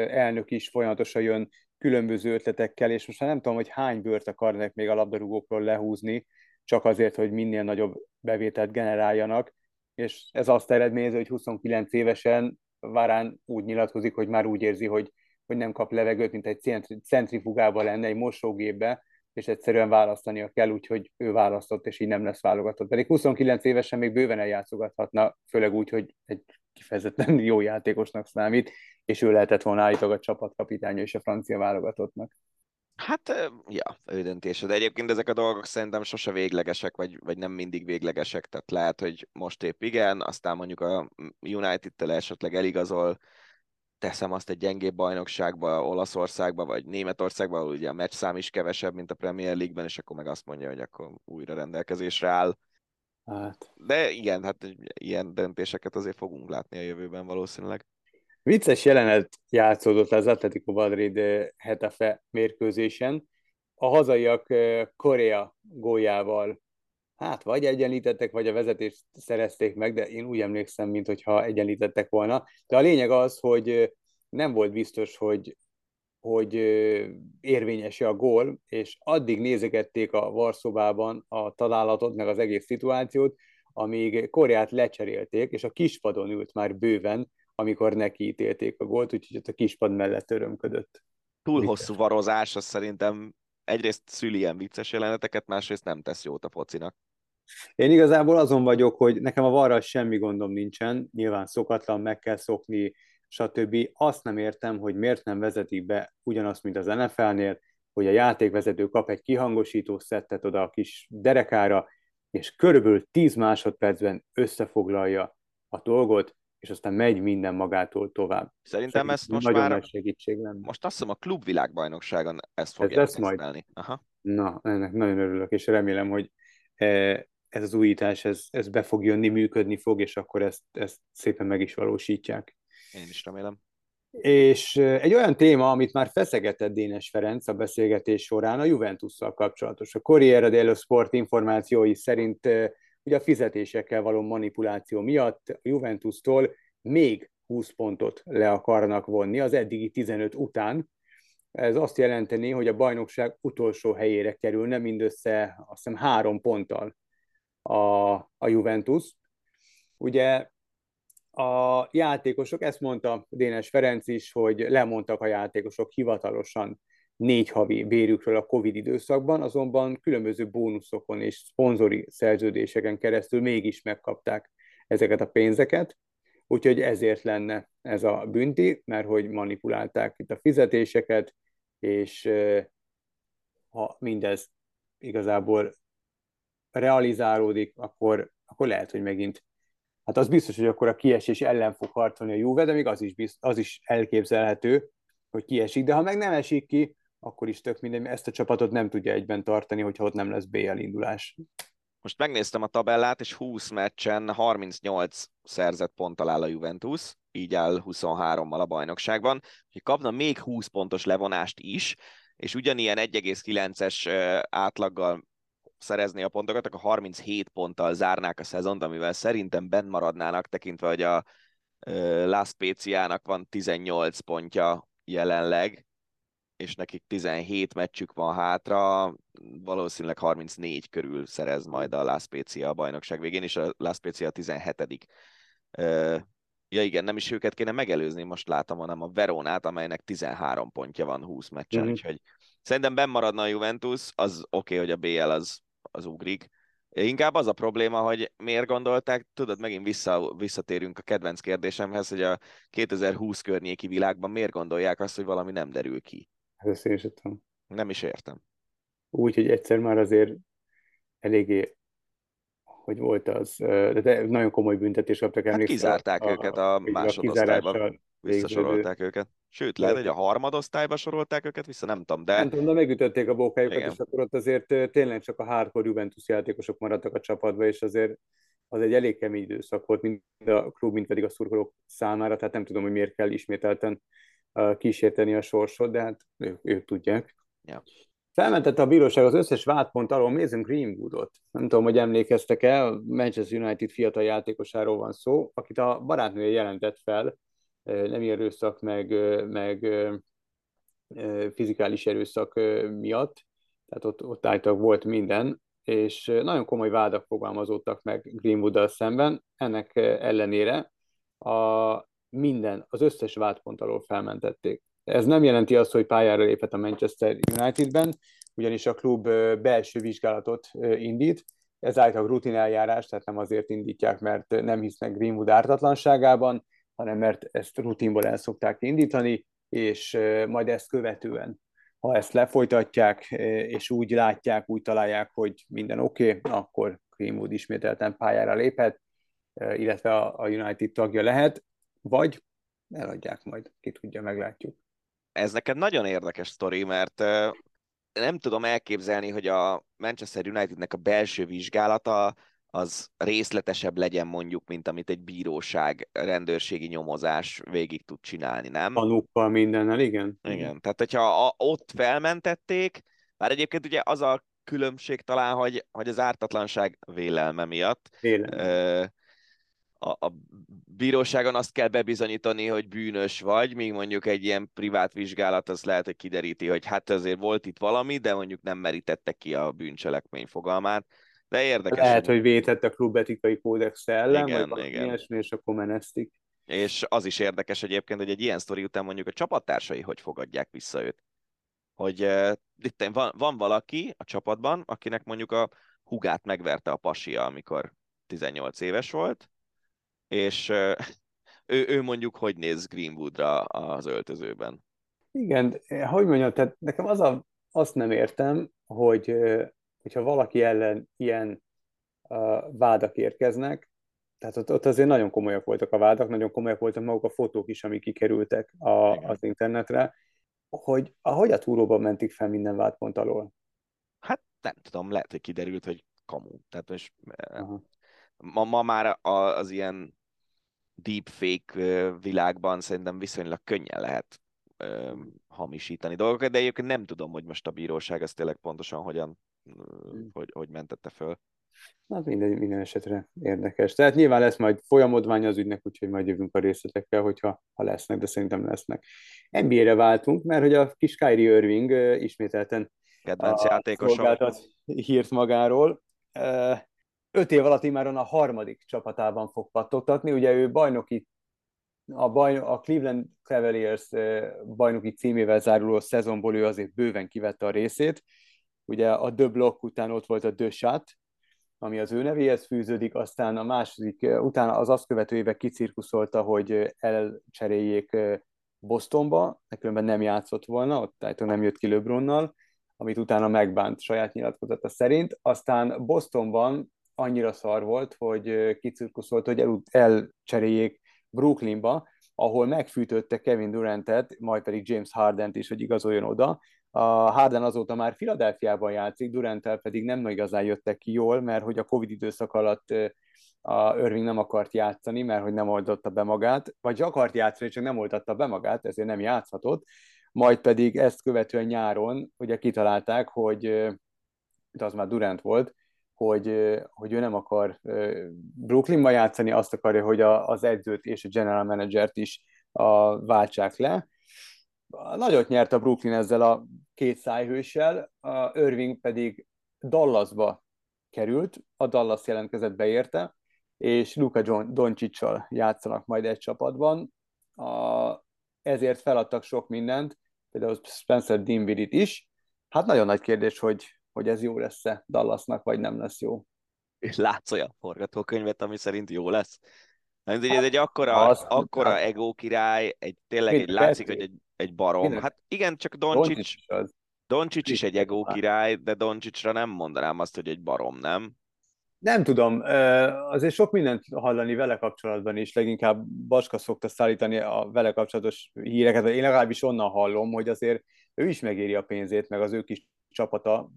elnök is folyamatosan jön különböző ötletekkel, és most már nem tudom, hogy hány bőrt akarnak még a labdarúgókról lehúzni, csak azért, hogy minél nagyobb bevételt generáljanak, és ez azt eredményezi, hogy 29 évesen Várán úgy nyilatkozik, hogy már úgy érzi, hogy, hogy nem kap levegőt, mint egy centrifugában lenne, egy mosógépbe, és egyszerűen választania kell, úgyhogy ő választott, és így nem lesz válogatott. Pedig 29 évesen még bőven eljátszogathatna, főleg úgy, hogy egy kifejezetten jó játékosnak számít, és ő lehetett volna állítólag a csapatkapitánya és a francia válogatottnak. Hát, ja, ő döntése. De egyébként ezek a dolgok szerintem sose véglegesek, vagy, vagy nem mindig véglegesek. Tehát lehet, hogy most épp igen, aztán mondjuk a United-tel esetleg eligazol, teszem azt egy gyengébb bajnokságba, Olaszországba, vagy Németországba, ahol ugye a meccs szám is kevesebb, mint a Premier League-ben, és akkor meg azt mondja, hogy akkor újra rendelkezésre áll. Hát. De igen, hát ilyen döntéseket azért fogunk látni a jövőben valószínűleg. Vicces jelenet játszódott az Atletico Madrid Hetafe mérkőzésen. A hazaiak Korea góljával hát vagy egyenlítettek, vagy a vezetést szerezték meg, de én úgy emlékszem, mint hogyha egyenlítettek volna. De a lényeg az, hogy nem volt biztos, hogy, hogy érvényes a gól, és addig nézegették a varszobában a találatot, meg az egész szituációt, amíg Koreát lecserélték, és a kispadon ült már bőven, amikor neki ítélték a gólt, úgyhogy ott a kispad mellett örömködött. Túl hosszú varozás, az szerintem egyrészt szüli ilyen vicces jeleneteket, másrészt nem tesz jót a focinak. Én igazából azon vagyok, hogy nekem a varra semmi gondom nincsen, nyilván szokatlan, meg kell szokni, stb. Azt nem értem, hogy miért nem vezetik be ugyanazt, mint az NFL-nél, hogy a játékvezető kap egy kihangosító szettet oda a kis derekára, és körülbelül 10 másodpercben összefoglalja a dolgot, és aztán megy minden magától tovább. Szerintem Szerint ezt most nagyon már... Nagy segítség lenne. Most azt hiszem a klubvilágbajnokságon ezt fogják ez majd. Aha. Na, ennek nagyon örülök, és remélem, hogy eh, ez az újítás, ez, ez be fog jönni, működni fog, és akkor ezt, ezt szépen meg is valósítják. Én is remélem. És egy olyan téma, amit már feszegetett Dénes Ferenc a beszélgetés során, a Juventusszal kapcsolatos. A Corriere dello Sport információi szerint ugye a fizetésekkel való manipuláció miatt a Juventustól még 20 pontot le akarnak vonni az eddigi 15 után. Ez azt jelenteni, hogy a bajnokság utolsó helyére kerülne mindössze azt hiszem három ponttal a, a Juventus. Ugye a játékosok, ezt mondta Dénes Ferenc is, hogy lemondtak a játékosok hivatalosan négy havi bérükről a Covid időszakban, azonban különböző bónuszokon és szponzori szerződéseken keresztül mégis megkapták ezeket a pénzeket, úgyhogy ezért lenne ez a bünti, mert hogy manipulálták itt a fizetéseket, és ha mindez igazából realizálódik, akkor, akkor lehet, hogy megint hát az biztos, hogy akkor a kiesés ellen fog harcolni a Juve, de még az is, bizt, az is elképzelhető, hogy kiesik, de ha meg nem esik ki, akkor is tök minden, ezt a csapatot nem tudja egyben tartani, hogyha ott nem lesz BL indulás. Most megnéztem a tabellát, és 20 meccsen 38 szerzett ponttal áll a Juventus, így áll 23-mal a bajnokságban, hogy kapna még 20 pontos levonást is, és ugyanilyen 1,9-es átlaggal szerezni a pontokat, akkor 37 ponttal zárnák a szezont, amivel szerintem benn maradnának, tekintve, hogy a La Speciának van 18 pontja jelenleg, és nekik 17 meccsük van hátra, valószínűleg 34 körül szerez majd a La Spezia a bajnokság végén, és a La Spezia a 17 Ja igen, nem is őket kéne megelőzni, most látom, hanem a Veronát, amelynek 13 pontja van 20 meccsen, mm-hmm. úgyhogy szerintem benn maradna a Juventus, az oké, okay, hogy a BL az, az ugrik. Inkább az a probléma, hogy miért gondolták, tudod, megint vissza, visszatérünk a kedvenc kérdésemhez, hogy a 2020 környéki világban miért gondolják azt, hogy valami nem derül ki. Hát ezt én sem tudom. Nem is értem. Úgy, hogy egyszer már azért eléggé, hogy volt az, de nagyon komoly büntetés kaptak, hát kizárták a, őket a, a másodosztályban, visszasorolták őket. Sőt, lehet, hogy a harmadosztályba sorolták őket vissza, nem tudom, de... Nem tudom, de megütötték a bókájukat, Igen. és akkor ott azért tényleg csak a hardcore Juventus játékosok maradtak a csapatba, és azért az egy elég kemény időszak volt, mind a klub, mind pedig a szurkolók számára, tehát nem tudom, hogy miért kell ismételten kísérteni a sorsot, de hát ők, ők tudják. Ja. Felmentette a bíróság az összes vádpont alól Mason Greenwoodot. Nem tudom, hogy emlékeztek-e, a Manchester United fiatal játékosáról van szó, akit a barátnője jelentett fel, nem erőszak, meg, meg fizikális erőszak miatt, tehát ott, ott állítólag volt minden, és nagyon komoly vádak fogalmazódtak meg Greenwood-dal szemben, ennek ellenére a minden, az összes vádpont alól felmentették. Ez nem jelenti azt, hogy pályára léphet a Manchester Unitedben, ugyanis a klub belső vizsgálatot indít, ez általában rutin eljárás, tehát nem azért indítják, mert nem hisznek Greenwood ártatlanságában, hanem mert ezt rutinból el szokták indítani, és majd ezt követően, ha ezt lefolytatják, és úgy látják, úgy találják, hogy minden oké, okay, akkor Greenwood ismételten pályára léphet, illetve a United tagja lehet vagy eladják majd, ki tudja, meglátjuk. Ez neked nagyon érdekes sztori, mert nem tudom elképzelni, hogy a Manchester Unitednek a belső vizsgálata az részletesebb legyen mondjuk, mint amit egy bíróság, rendőrségi nyomozás végig tud csinálni, nem? Tanukkal mindennel, igen. Igen, tehát hogyha a, ott felmentették, bár egyébként ugye az a különbség talán, hogy, hogy az ártatlanság vélelme miatt Vélelme a, a bíróságon azt kell bebizonyítani, hogy bűnös vagy, míg mondjuk egy ilyen privát vizsgálat az lehet, hogy kideríti, hogy hát azért volt itt valami, de mondjuk nem merítette ki a bűncselekmény fogalmát. De érdekes. Lehet, hogy vétett a klubetikai kódex ellen, igen, vagy igen. ilyesmi, és akkor menesztik. És az is érdekes egyébként, hogy egy ilyen sztori után mondjuk a csapattársai hogy fogadják vissza őt. Hogy uh, itt van, van valaki a csapatban, akinek mondjuk a hugát megverte a pasia, amikor 18 éves volt, és [laughs] ő, ő mondjuk hogy néz Greenwoodra az öltözőben. Igen, hogy mondjam, tehát nekem az a, azt nem értem, hogy hogyha valaki ellen ilyen uh, vádak érkeznek, tehát ott, ott azért nagyon komolyak voltak a vádak, nagyon komolyak voltak maguk a fotók is, amik kikerültek a, az internetre, hogy ahogy a túróban mentik fel minden vádpont alól. Hát nem tudom, lehet, hogy kiderült, hogy kamu. Tehát most ma, ma már az ilyen deepfake világban szerintem viszonylag könnyen lehet ö, hamisítani dolgokat, de egyébként nem tudom, hogy most a bíróság ezt tényleg pontosan hogyan, hmm. hogy, hogy mentette föl. Hát minden, minden esetre érdekes. Tehát nyilván lesz majd folyamodvány az ügynek, úgyhogy majd jövünk a részletekkel, hogyha ha lesznek, de szerintem lesznek. NBA-re váltunk, mert hogy a kis Kyrie Irving ismételten kedvenc játékosom hírt magáról. Öt év alatt már a harmadik csapatában fog pattogtatni. Ugye ő bajnoki a, baj, a Cleveland Cavaliers bajnoki címével záruló szezonból ő azért bőven kivette a részét. Ugye a The Block után ott volt a The Shot, ami az ő nevéhez fűződik, aztán a második, utána az azt követő évek kicirkuszolta, hogy elcseréljék Bostonba, különben nem játszott volna, ott tehát nem jött ki LeBronnal, amit utána megbánt saját nyilatkozata szerint. Aztán Bostonban annyira szar volt, hogy kicirkuszolt, hogy el, elcseréljék Brooklynba, ahol megfűtötte Kevin Durantet, majd pedig James Hardent is, hogy igazoljon oda. A Harden azóta már Filadelfiában játszik, Durantel pedig nem igazán jöttek ki jól, mert hogy a Covid időszak alatt a Irving nem akart játszani, mert hogy nem oldotta be magát, vagy akart játszani, csak nem oldotta be magát, ezért nem játszhatott. Majd pedig ezt követően nyáron ugye kitalálták, hogy de az már Durant volt, hogy, hogy ő nem akar Brooklynban játszani, azt akarja, hogy a, az edzőt és a general managert is a, váltsák le. Nagyot nyert a Brooklyn ezzel a két szájhőssel, a Irving pedig Dallasba került, a Dallas jelentkezett be érte, és Luka Doncsicsal játszanak majd egy csapatban. A, ezért feladtak sok mindent, például Spencer Dinwiddie-t is. Hát nagyon nagy kérdés, hogy hogy ez jó lesz-e Dallasnak, vagy nem lesz jó. És látsz olyan forgatókönyvet, ami szerint jó lesz? Hát, ez egy akkora, az, akkora hát, ego király, egy, tényleg egy, látszik, hogy egy, egy barom. Minden. Hát igen, csak Doncsics, Doncsics is egy ego király, de Doncsicsra nem mondanám azt, hogy egy barom, nem? Nem tudom, azért sok mindent hallani vele kapcsolatban is, leginkább Baska szokta szállítani a vele kapcsolatos híreket, én legalábbis onnan hallom, hogy azért ő is megéri a pénzét, meg az ő kis csapata,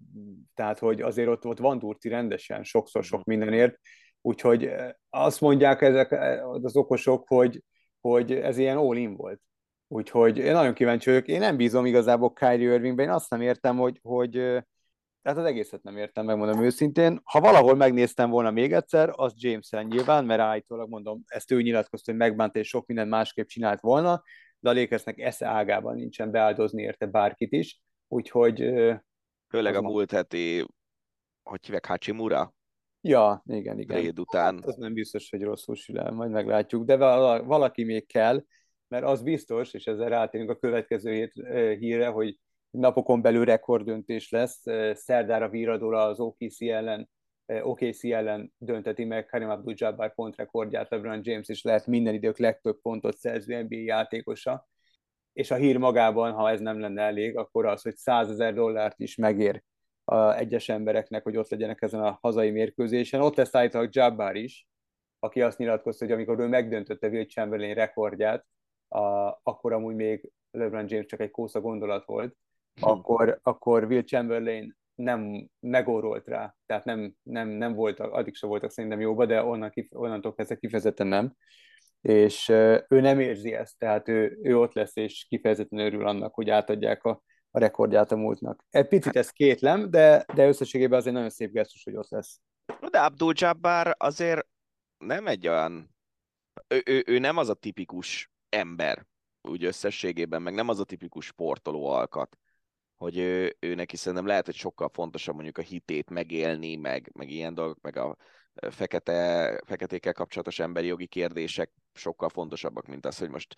tehát hogy azért ott, ott van Durci rendesen, sokszor sok mhm. mindenért, úgyhogy eh, azt mondják ezek eh, az okosok, hogy, hogy ez ilyen all-in volt. Úgyhogy én nagyon kíváncsi vagyok. Én nem bízom igazából Kyrie Irvingben, én azt nem értem, hogy, hogy eh, tehát az egészet nem értem, megmondom őszintén. Ha valahol megnéztem volna még egyszer, az James-en nyilván, mert állítólag mondom, ezt ő nyilatkozta, hogy megbánt és sok mindent másképp csinált volna, de a Lakersnek esze ágában nincsen beáldozni érte bárkit is, úgyhogy Főleg a múlt heti, hogy hívják, Hachimura? Ja, igen, igen. Réd után. Hát, az nem biztos, hogy rosszul sül majd meglátjuk, de valaki még kell, mert az biztos, és ezzel rátérünk a következő hírre, hogy napokon belül rekorddöntés lesz. Szerdára Víradóra az OKC ellen, OKC ellen dönteti meg Karim Abdul-Jabbar pontrekordját, LeBron James is lehet minden idők legtöbb pontot szerző NBA játékosa és a hír magában, ha ez nem lenne elég, akkor az, hogy 100 ezer dollárt is megér a egyes embereknek, hogy ott legyenek ezen a hazai mérkőzésen. Ott lesz állítólag Jabbar is, aki azt nyilatkozta, hogy amikor ő megdöntötte Will Chamberlain rekordját, a, akkor amúgy még LeBron James csak egy kósza gondolat volt, hm. akkor, akkor Will Chamberlain nem megórolt rá, tehát nem, nem, nem voltak, addig sem voltak szerintem jóba, de onnan, onnantól kezdve kifejezetten nem és ő nem érzi ezt, tehát ő, ő ott lesz, és kifejezetten örül annak, hogy átadják a, a rekordját a múltnak. Egy picit ez kétlem, de, de összességében azért nagyon szép gesztus, hogy ott lesz. De Abdul Jabbar azért nem egy olyan, ő, ő, ő nem az a tipikus ember, úgy összességében, meg nem az a tipikus sportoló alkat, hogy ő, ő neki szerintem lehet, hogy sokkal fontosabb mondjuk a hitét megélni, meg, meg ilyen dolgok, meg a fekete, feketékkel kapcsolatos emberi jogi kérdések sokkal fontosabbak, mint az, hogy most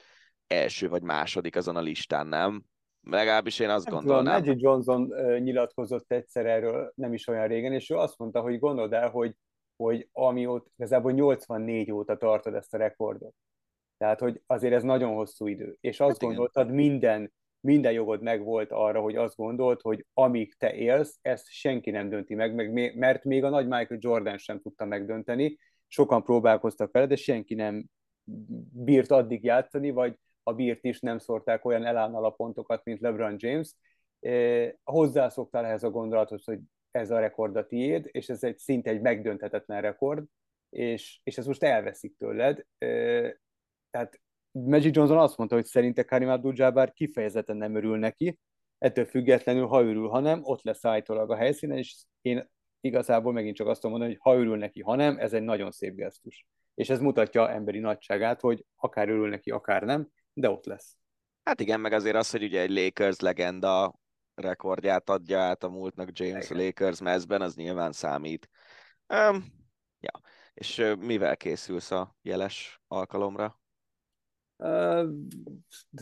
első vagy második azon a listán, nem? Legalábbis én azt nem gondolnám. Tudom, Johnson nyilatkozott egyszer erről nem is olyan régen, és ő azt mondta, hogy gondold el, hogy, hogy amióta, igazából 84 óta tartod ezt a rekordot. Tehát, hogy azért ez nagyon hosszú idő. És azt hát gondoltad, minden minden jogod megvolt arra, hogy azt gondolt, hogy amíg te élsz, ezt senki nem dönti meg, mert még a nagy Michael Jordan sem tudta megdönteni. Sokan próbálkoztak vele, de senki nem bírt addig játszani, vagy a bírt is nem szórták olyan elánnal a pontokat, mint LeBron James. Hozzászoktál ehhez a gondolathoz, hogy ez a rekord a tiéd, és ez egy szinte egy megdönthetetlen rekord, és, és ez most elveszik tőled. Tehát Magic Johnson azt mondta, hogy szerinte Karim Abdul-Jabbar kifejezetten nem örül neki, ettől függetlenül, ha örül, ha nem, ott lesz állítólag a helyszínen, és én igazából megint csak azt tudom mondani, hogy ha örül neki, ha nem, ez egy nagyon szép gesztus. És ez mutatja emberi nagyságát, hogy akár örül neki, akár nem, de ott lesz. Hát igen, meg azért az, hogy ugye egy Lakers legenda rekordját adja át a múltnak James igen. Lakers mezben, az nyilván számít. Um, ja. És mivel készülsz a jeles alkalomra? Uh,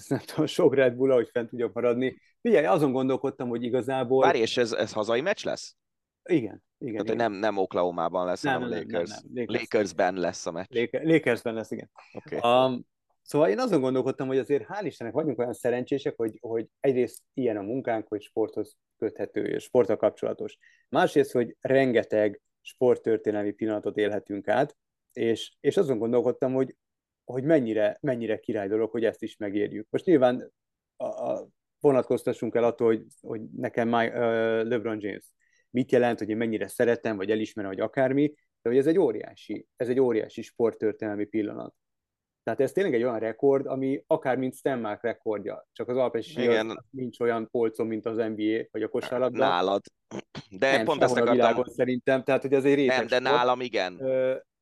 nem tudom, sok Red Bull, hogy fent tudjak maradni. Figyelj, azon gondolkodtam, hogy igazából... Várj, és ez, ez hazai meccs lesz? Igen. igen Tehát, igen. nem, nem Oklahoma-ban lesz, nem, hanem nem, Lakers. Nem, nem, Lakers. Lakersben lesz a meccs. Lakersben lesz, igen. Okay. Um, Szóval én azon gondolkodtam, hogy azért hál' Istennek vagyunk olyan szerencsések, hogy, hogy egyrészt ilyen a munkánk, hogy sporthoz köthető és sporttal kapcsolatos. Másrészt, hogy rengeteg sporttörténelmi pillanatot élhetünk át, és, és azon gondolkodtam, hogy, hogy mennyire, mennyire király dolog, hogy ezt is megérjük. Most nyilván a, a, vonatkoztassunk el attól, hogy, hogy nekem my, uh, LeBron James mit jelent, hogy én mennyire szeretem, vagy elismerem, vagy akármi, de hogy ez egy óriási, ez egy óriási sporttörténelmi pillanat. Tehát ez tényleg egy olyan rekord, ami akár mint Stenmark rekordja, csak az alpesi nincs olyan polcon, mint az NBA, vagy a kosárlabda. Nálad. De nem, pont ezt akartam... a világon szerintem, tehát hogy az egy Nem, de sport. nálam igen.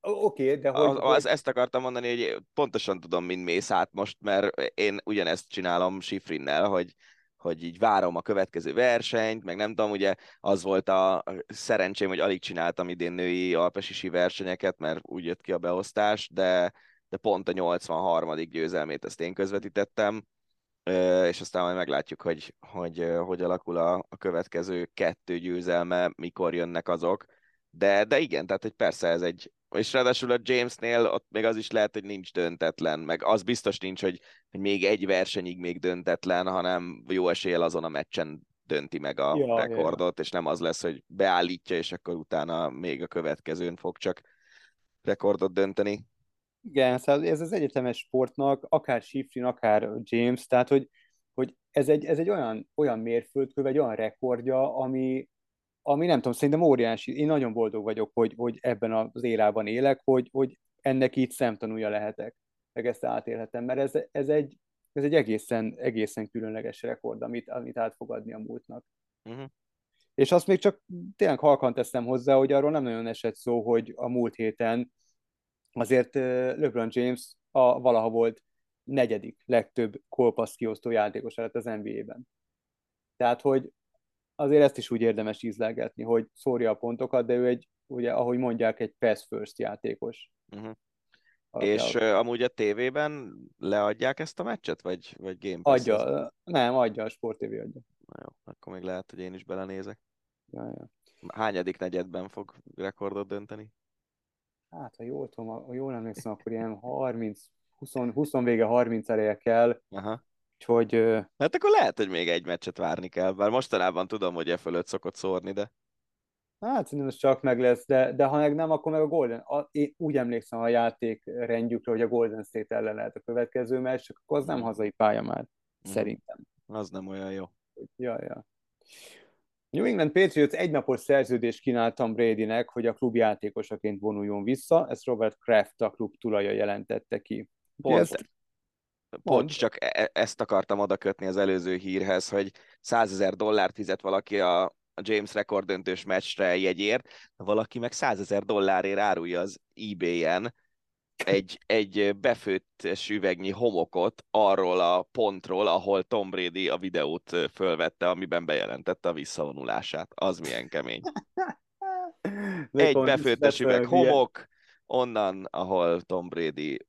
Oké, okay, de hogy... Az, az, ezt akartam mondani, hogy pontosan tudom, mint mész át most, mert én ugyanezt csinálom Sifrinnel, hogy, hogy így várom a következő versenyt, meg nem tudom, ugye az volt a szerencsém, hogy alig csináltam idén női alpesisi versenyeket, mert úgy jött ki a beosztás, de de pont a 83. győzelmét ezt én közvetítettem, és aztán majd meglátjuk, hogy hogy, hogy alakul a, a következő kettő győzelme, mikor jönnek azok. De, de igen, tehát hogy persze ez egy, és ráadásul a Jamesnél ott még az is lehet, hogy nincs döntetlen, meg az biztos nincs, hogy, hogy még egy versenyig még döntetlen, hanem jó eséllyel azon a meccsen dönti meg a ja, rekordot, ja. és nem az lesz, hogy beállítja, és akkor utána még a következőn fog csak rekordot dönteni. Igen, szóval ez az egyetemes sportnak, akár Shifrin, akár James, tehát hogy, hogy ez egy, ez egy olyan, olyan mérföldkő, egy olyan rekordja, ami, ami nem tudom, szerintem óriási. Én nagyon boldog vagyok, hogy, hogy ebben az érában élek, hogy, hogy ennek így szemtanúja lehetek, meg ezt átélhetem, mert ez, ez egy, ez egy egészen, egészen különleges rekord, amit, amit átfogadni a múltnak. Uh-huh. És azt még csak tényleg halkan teszem hozzá, hogy arról nem nagyon esett szó, hogy a múlt héten azért LeBron James a valaha volt negyedik legtöbb kolpaszt kiosztó játékos lett az NBA-ben. Tehát, hogy azért ezt is úgy érdemes ízlelgetni, hogy szórja a pontokat, de ő egy, ugye, ahogy mondják, egy pass first játékos. Uh-huh. És uh, amúgy a tévében leadják ezt a meccset, vagy, vagy Game Pass? Adja, nem, adja, a Sport TV adja. Na jó, akkor még lehet, hogy én is belenézek. Ja, ja. Hányadik negyedben fog rekordot dönteni? hát ha jól tudom, ha jól emlékszem, akkor ilyen 30, 20, 20 vége 30 ereje kell, Aha. Úgyhogy... Hát akkor lehet, hogy még egy meccset várni kell, bár mostanában tudom, hogy e fölött szokott szórni, de... Hát szerintem ez csak meg lesz, de, de ha meg nem, akkor meg a Golden... A, én úgy emlékszem a játék rendjükre, hogy a Golden State ellen lehet a következő meccs, csak akkor az nem mhm. hazai pálya már, mm. szerintem. Az nem olyan jó. Ja, ja. New England Patriots egynapos szerződést kínált Tom Bradynek, hogy a klub játékosaként vonuljon vissza, ezt Robert Kraft a klub tulaja jelentette ki. Pont, ezt... Pont, csak e-, e- ezt akartam oda kötni az előző hírhez, hogy 100 ezer dollárt fizet valaki a, a James rekordöntős meccsre jegyért, valaki meg 100 ezer dollárért árulja az eBay-en egy, egy befőtt üvegnyi homokot arról a pontról, ahol Tom Brady a videót fölvette, amiben bejelentette a visszavonulását. Az milyen kemény. [laughs] egy befőttes üveg homok, onnan, ahol Tom Brady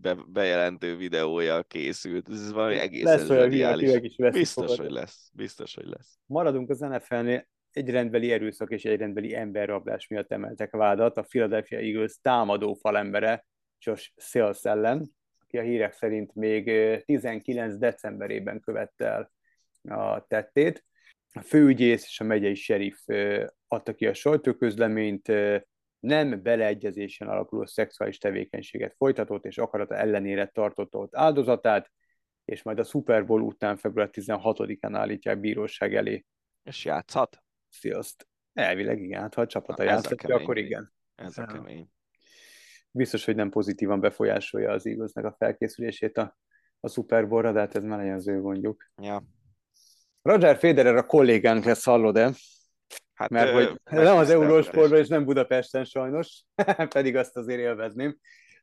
be, bejelentő videója készült. Ez valami egészen lesz zseniális. Biztos, fogad. hogy lesz. Biztos, hogy lesz. Maradunk az NFL-nél. Egy rendbeli erőszak és egy rendbeli emberrablás miatt emeltek vádat. A Philadelphia Eagles támadó falembere Josh Sales ellen, aki a hírek szerint még 19 decemberében követte el a tettét. A főügyész és a megyei sheriff adta ki a sajtóközleményt, nem beleegyezésen alapuló szexuális tevékenységet folytatott és akarata ellenére tartotta ott áldozatát, és majd a Super Bowl után február 16-án állítják bíróság elé. És játszhat? Sziaszt. Elvileg igen, hát ha a csapata játszhat, akkor igen. Ez a kemény. biztos, hogy nem pozitívan befolyásolja az Eaglesnek a felkészülését a, a Super Bowl-ra, de hát ez már legyen az ő gondjuk. Ja. Roger Federer a kollégánk lesz, hallod-e? Hát, Mert hogy nem az. Eurósportban, és nem Budapesten sajnos, [laughs] pedig azt azért élvezném.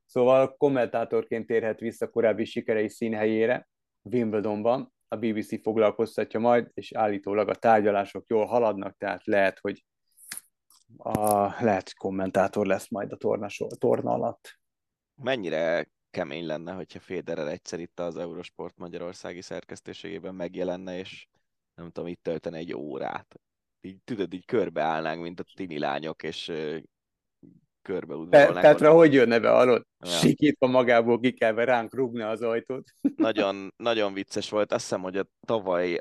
Szóval kommentátorként térhet vissza korábbi sikerei színhelyére, Wimbledonban. A BBC foglalkoztatja majd, és állítólag a tárgyalások jól haladnak, tehát lehet, hogy a, lehet, kommentátor lesz majd a torna, sor- torna alatt. Mennyire kemény lenne, hogyha Federer egyszer itt az Eurosport Magyarországi szerkesztőségében megjelenne, és nem tudom, itt töltene egy órát. Így tudod, így körbeállnánk, mint a tini lányok, és körbe udvarolnánk. Petra hogy jönne be, hallod? Ja. Sikítva magából kikelve ránk rúgna az ajtót. [laughs] nagyon, nagyon vicces volt. Azt hiszem, hogy a tavaly,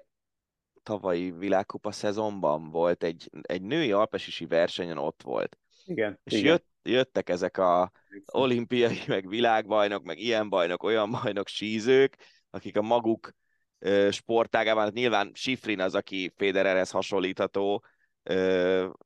tavalyi világkupa szezonban volt egy, egy női alpesisi versenyen ott volt. Igen, És igen. jött, jöttek ezek a olimpiai, meg világbajnok, meg ilyen bajnok, olyan bajnok sízők, akik a maguk sportágában, hát nyilván Sifrin az, aki Federerhez hasonlítható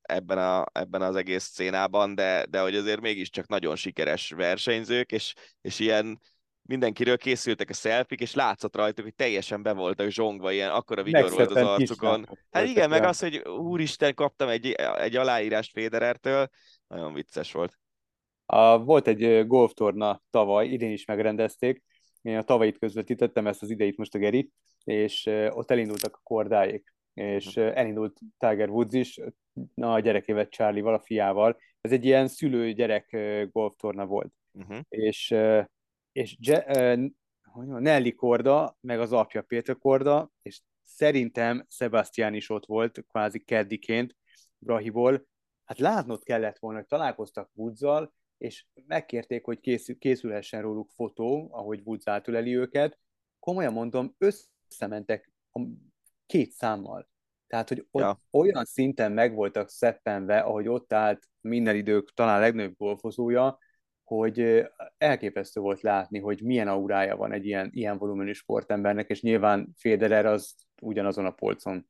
ebben, a, ebben az egész szcénában, de, de hogy azért mégiscsak nagyon sikeres versenyzők, és, és ilyen mindenkiről készültek a szelfik, és látszott rajtuk, hogy teljesen be voltak zsongva, ilyen akkora vigyor volt az arcukon. Hát igen, meg az, hogy úristen, kaptam egy, egy aláírást Federertől, nagyon vicces volt. A, volt egy golftorna tavaly, idén is megrendezték, én a tavalyit közvetítettem, ezt az ideit most a Geri, és ott elindultak a kordáik, és ö, elindult Tiger Woods is, a gyerekével, Charlie-val, a fiával. Ez egy ilyen szülő-gyerek golftorna volt. Uh-huh. És, és Je- hogy mondjam, Nelly Korda, meg az apja Péter Korda, és szerintem Sebastian is ott volt, kvázi keddiként, Brahiból. Hát látnod kellett volna, hogy találkoztak Woodzal, és megkérték, hogy készül, készülhessen róluk fotó, ahogy Woods átüleli őket. Komolyan mondom, összementek a két számmal. Tehát, hogy ott Ja. olyan szinten meg voltak szeppenve, ahogy ott állt minden idők talán legnagyobb golfozója, hogy elképesztő volt látni, hogy milyen aurája van egy ilyen, ilyen volumenű sportembernek, és nyilván Federer az ugyanazon a polcon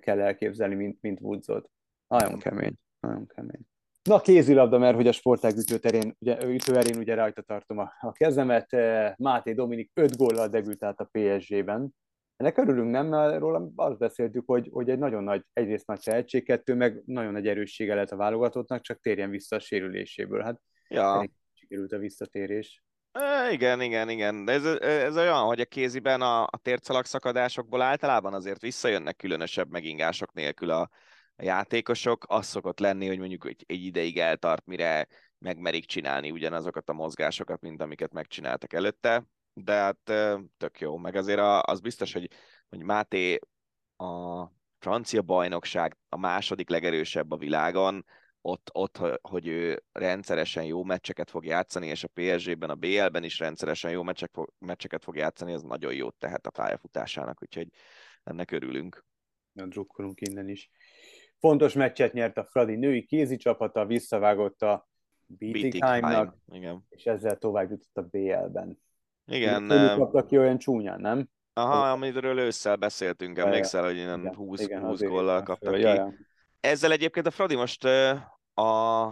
kell elképzelni, mint, mint Woodsot. Nagyon kemény, nagyon kemény. Na, kézilabda, mert hogy a sportág ütőterén, ugye, ütőerén ugye rajta tartom a, a kezemet. Eh, Máté Dominik 5 góllal debütált a PSG-ben. Ennek örülünk, nem? Mert róla azt beszéltük, hogy, hogy egy nagyon nagy, egyrészt nagy tehetség, kettő, meg nagyon nagy erőssége lett a válogatottnak, csak térjen vissza a sérüléséből. Hát Ja, sikerült a visszatérés. E, igen, igen, igen. De ez, ez olyan, hogy a kéziben a, a tércalag szakadásokból általában azért visszajönnek különösebb megingások nélkül a, játékosok. Az szokott lenni, hogy mondjuk egy, egy ideig eltart, mire megmerik csinálni ugyanazokat a mozgásokat, mint amiket megcsináltak előtte. De hát tök jó. Meg azért az biztos, hogy, hogy Máté a francia bajnokság a második legerősebb a világon, ott, ott, hogy ő rendszeresen jó meccseket fog játszani, és a PSG-ben, a BL-ben is rendszeresen jó meccsek, meccseket fog játszani, ez nagyon jót tehet a pályafutásának, úgyhogy ennek örülünk. Na, drukkolunk innen is. Fontos meccset nyert a Fradi női kézi csapata, visszavágott a Bietigheimnak, igen. és ezzel tovább jutott a BL-ben. Igen, Ők kaptak ki olyan csúnyán, nem? aha, amiről ősszel beszéltünk, emlékszel, hogy innen Igen, 20, igen, 20 azért góllal kaptak ki. Ja, ja. Ezzel egyébként a Fradi most a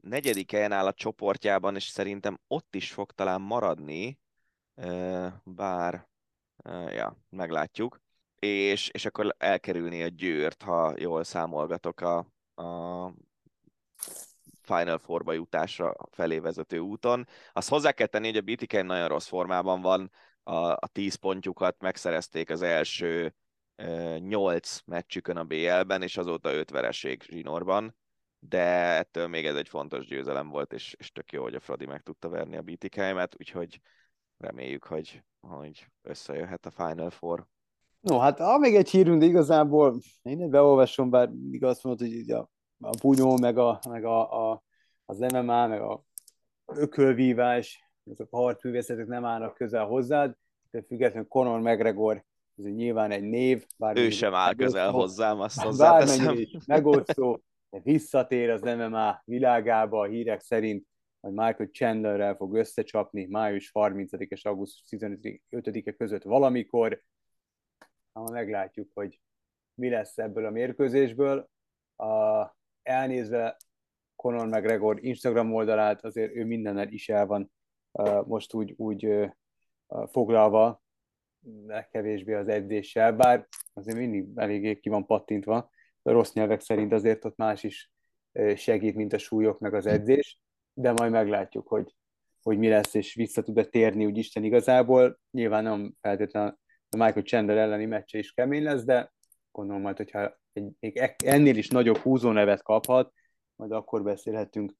negyedik helyen áll a csoportjában, és szerintem ott is fog talán maradni, bár, ja, meglátjuk. És, és akkor elkerülni a győrt, ha jól számolgatok a, a Final Four-ba jutásra felé vezető úton. Azt hozzá kell tenni, hogy a BTK nagyon rossz formában van, a, a 10 pontjukat megszerezték az első ö, 8 meccsükön a BL-ben, és azóta 5 vereség zsinórban, de ettől még ez egy fontos győzelem volt, és, és tök jó, hogy a Fradi meg tudta verni a BTK-met, úgyhogy reméljük, hogy, hogy összejöhet a Final Four. No, hát ha még egy hírünk, de igazából én beolvasom, bár mindig azt mondod, hogy a, a bunyó, meg, a, meg a, a, az MMA, meg a ökölvívás, azok a harcművészetek nem állnak közel hozzád, de függetlenül Conor McGregor, ez nyilván egy név, bár Ő sem áll közel hozzám, azt hozzáteszem. megosztó, de visszatér az MMA világába a hírek szerint, hogy Michael Chandlerrel fog összecsapni május 30 és augusztus 15-e között valamikor. Ha meglátjuk, hogy mi lesz ebből a mérkőzésből. A, elnézve Conor McGregor Instagram oldalát, azért ő mindennel is el van most úgy, úgy foglalva, legkevésbé az edzéssel, bár azért mindig eléggé ki van pattintva, rossz nyelvek szerint azért ott más is segít, mint a súlyok meg az edzés, de majd meglátjuk, hogy, hogy mi lesz, és vissza tud-e térni úgy Isten igazából. Nyilván nem feltétlenül a Michael Chandler elleni meccse is kemény lesz, de gondolom majd, hogyha egy, még e- ennél is nagyobb húzónevet kaphat, majd akkor beszélhetünk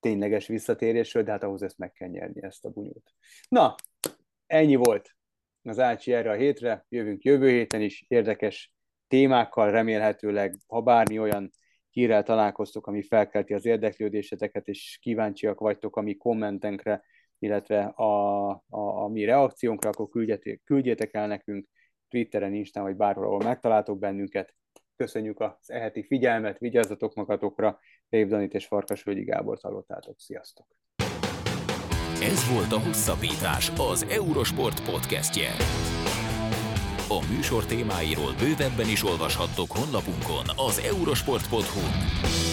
tényleges visszatérésről, de hát ahhoz ezt meg kell nyerni, ezt a bunyót. Na, ennyi volt az Ácsi erre a hétre, jövünk jövő héten is érdekes témákkal, remélhetőleg, ha bármi olyan hírrel találkoztok, ami felkelti az érdeklődéseteket, és kíváncsiak vagytok a mi kommentenkre, illetve a, a, a mi reakciónkra, akkor küldjetek, küldjetek el nekünk Twitteren, Instán, vagy bárhol, ahol megtaláltok bennünket. Köszönjük az eheti figyelmet, vigyázzatok magatokra, Rév Danit és Farkas Völgyi Gábor hallottátok. Sziasztok! Ez volt a Hosszabbítás, az Eurosport podcastje. A műsor témáiról bővebben is olvashattok honlapunkon az eurosport.hu.